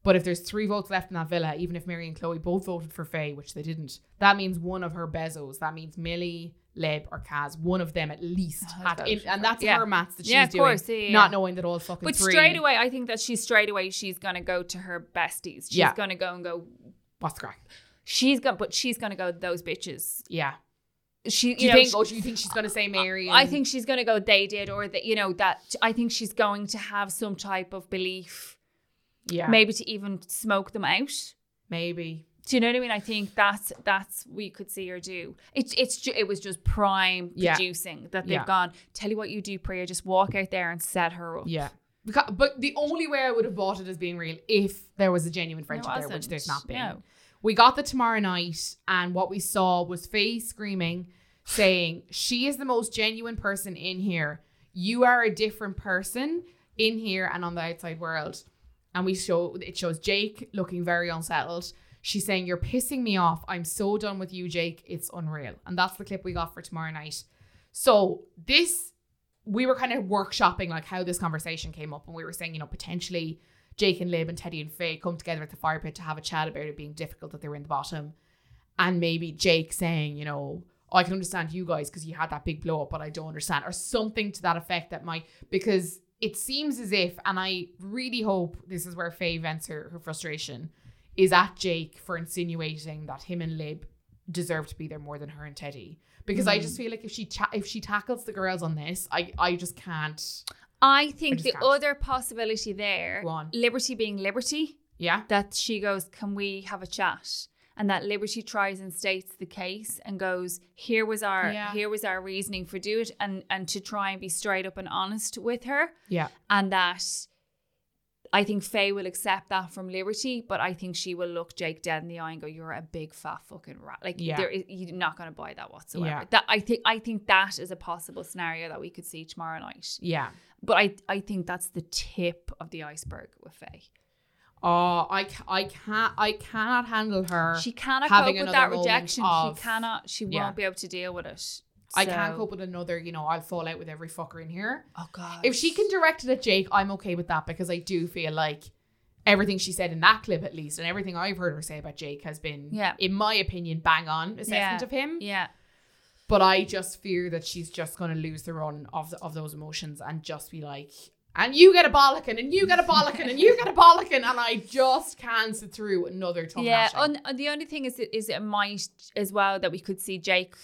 But if there's three votes left in that villa, even if Mary and Chloe both voted for Faye, which they didn't, that means one of her bezos. That means Millie, Lib, or Kaz. One of them at least. Had- voted and that's yeah. her maths that she's Yeah, of doing. course, yeah, yeah, Not knowing that all fucking But three. straight away, I think that she's straight away she's gonna go to her besties. She's Yeah. gonna go and go. What's the crack? She's got, but she's gonna go those bitches. Yeah. She, Do you, know, think? she- oh, do you think she's gonna say Mary? I and- think she's gonna go. They did, or that you know that. I think she's going to have some type of belief, Yeah. maybe to even smoke them out. Maybe. Do you know what I mean? I think that's that's we could see her do. It's it's ju- it was just prime Yeah. producing that they've Yeah. gone. Tell you what you do, Priya. Just walk out there and set her up. Yeah. Because, but the only way I would have bought it as being real if there was a genuine friendship there, which there's not been. No. We got the tomorrow night, and what we saw was Faye screaming, saying, She is the most genuine person in here. You are a different person in here and on the outside world. And we show it shows Jake looking very unsettled. She's saying, You're pissing me off. I'm so done with you, Jake. It's unreal. And that's the clip we got for tomorrow night. So this we were kind of workshopping like how this conversation came up and we were saying, you know, potentially Jake and Lib and Teddy and Faye come together at the fire pit to have a chat about it being difficult that they were in the bottom. And maybe Jake saying, you know, "Oh, I can understand you guys because you had that big blow up, but I don't understand, or something to that effect that might because it seems as if, and I really hope this is where Faye vents her, her frustration, is at Jake for insinuating that him and Lib deserve to be there more than her and Teddy. Because I hmm. just feel like if she cha- if she tackles the girls on this, I I just can't. I think just the can't. other possibility there, Go on. Liberty being Liberty, Yeah, that she goes, Can we have a chat? And that Liberty tries and states the case and goes, Here was our Yeah. here was our reasoning for do it and and to try and be straight up and honest with her. yeah, And that I think Faye will accept that from Liberty, but I think she will look Jake dead in the eye and go, "You're a big fat fucking rat." Like, Yeah. there is, you're not going to buy that whatsoever. Yeah. That I think, I think that is a possible scenario that we could see tomorrow night. yeah. But I, I think that's the tip of the iceberg with Faye. Oh, I, I can't I cannot handle her. She cannot cope with that rejection. of- she cannot. She Yeah. won't be able to deal with it. I can't cope with another. You know, I'll fall out with every fucker in here. Oh God. If she can direct it at Jake, I'm okay with that because I do feel like everything she said in that clip, at least, and everything I've heard her say about Jake has been, Yeah. in my opinion, bang on assessment Yeah. of him. Yeah. But I just fear that she's just going to lose the run of the, of those emotions and just be like, and you get a bollocking, and you get a bollocking, and you get a bollocking, and I just can't sit through another tongue Yeah, and, the only thing is, is it might as well that we could see Jake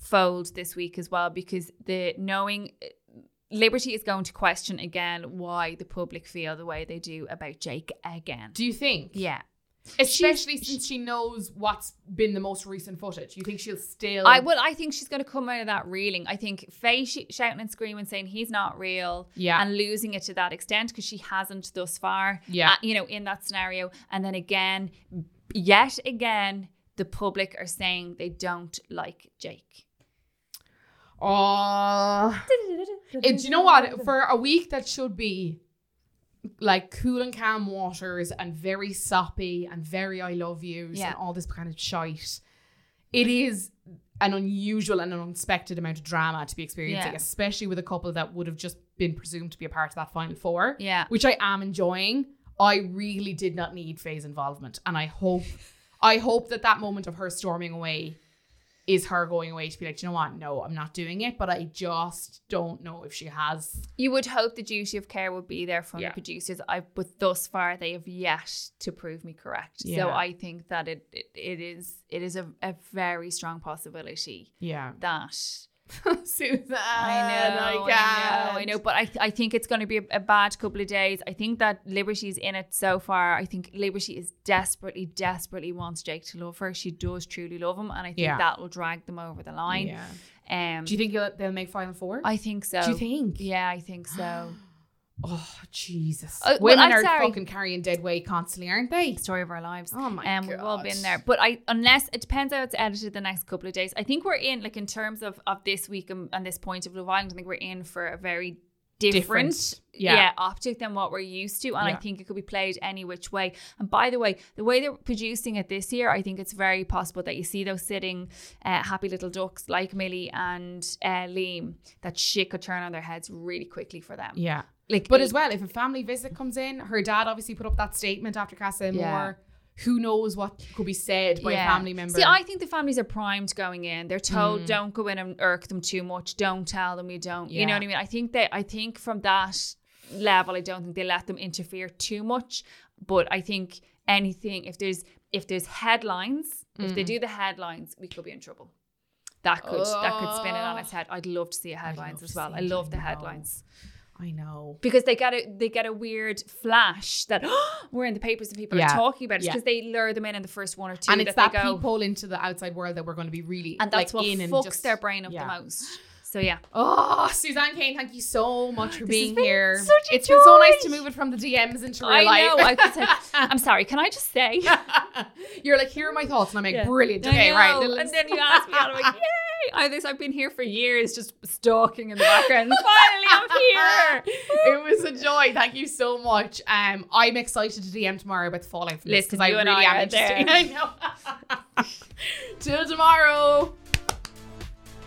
fold this week as well because the knowing Liberty is going to question again why the public feel the way they do about Jake again. do you think? Yeah, Especially She- since she knows what's been the most recent footage. You think she'll still? I well, I think she's going to come out of that reeling. I think Faye sh- shouting and screaming, saying he's not real, Yeah. and losing it to that extent because she hasn't thus far. Yeah. uh, you know, in that scenario, and then again, yet again, the public are saying they don't like Jake. Oh, And do you know what? For a week that should be like cool and calm waters and very soppy and very I love yous Yeah. and all this kind of shite, it is an unusual and an unexpected amount of drama to be experiencing, Yeah. especially with a couple that would have just been presumed to be a part of that final four. Yeah. Which I am enjoying. I really did not need Faye's involvement. And I hope I hope that that moment of her storming away is her going away to be like, "Do you know what? No, I'm not doing it. But I just don't know if she has. You would hope the duty of care would be there from Yeah. the producers. I but thus far they have yet to prove me correct. So I think that it it, it is it is a, a very strong possibility Yeah. that Susan. I know, I, know, I can't. know. But I, I think it's going to be a, a bad couple of days. I think that Liberty's in it so far. I think Liberty is desperately, desperately wants Jake to love her. She does truly love him, and I think Yeah. that will drag them over the line. Yeah. Um, Do you think they'll make final four? I think so. Do you think? Yeah, I think so. Oh Jesus! Uh, Women I'm are sorry. fucking carrying dead weight constantly, aren't they? Story of our lives. Oh my and we've all been there. But I, unless it depends how it's edited the next couple of days. I think we're in like in terms of of this week and, and this point of Love Island. I think we're in for a very different, Different. Yeah. optic than what we're used to, and I think it could be played any which way. And by the way, the way they're producing it this year, I think it's very possible that you see those sitting uh, happy little ducks like Millie and uh, Liam that shit could turn on their heads really quickly for them. Yeah. Like, But as well, if a family visit comes in, her dad obviously put up that statement after Casa Yeah. more. Who knows what could be said by a family member? See, I think the families are primed going in. They're told Mm. don't go in and irk them too much. Don't tell them you don't. You know what I mean? I think that I think from that level, I don't think they let them interfere too much. But I think anything if there's if there's headlines, if Mm. they do the headlines, we could be in trouble. That could that could spin it on its head. I'd love to see headlines as well. I love the know. headlines I know. because they get a they get a weird flash that we're in the papers and people Yeah. are talking about it Yeah. because they lure them in in the first one or two and it's that, that go peephole into the outside world that we're going to be really and that's like, what fucks just, their brain up yeah. the most. So yeah, Oh, Suzanne Kane, thank you so much for This being here. It's been so nice to move it from the DMs into real I life. know. I I'm sorry. Can I just say? You're like, here are my thoughts, and I'm like, Yeah. brilliant. Okay, right. And then you ask me, and I'm like, yay! I this I've been here for years, just stalking in the background. Finally, I'm here. it was a joy. Thank you so much. Um, I'm excited to DM tomorrow about the fallout from this Listen, because I really I am interested. I know. Till tomorrow.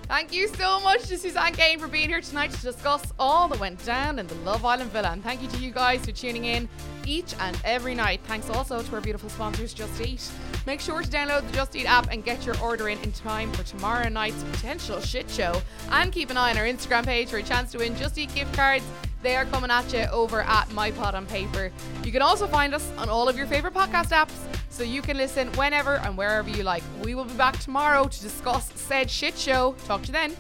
Thank you so much to Suzanne Kane for being here tonight to discuss all that went down in the Love Island Villa. And thank you to you guys for tuning in each and every night. Thanks also to our beautiful sponsors, Just Eat. Make sure to download the Just Eat app and get your order in in time for tomorrow night's potential shit show. And keep an eye on our Instagram page for a chance to win Just Eat gift cards. They are coming at you over at My Pod on Paper. You can also find us on all of your favorite podcast apps so you can listen whenever and wherever you like. We will be back tomorrow to discuss said shit show. Talk to you then.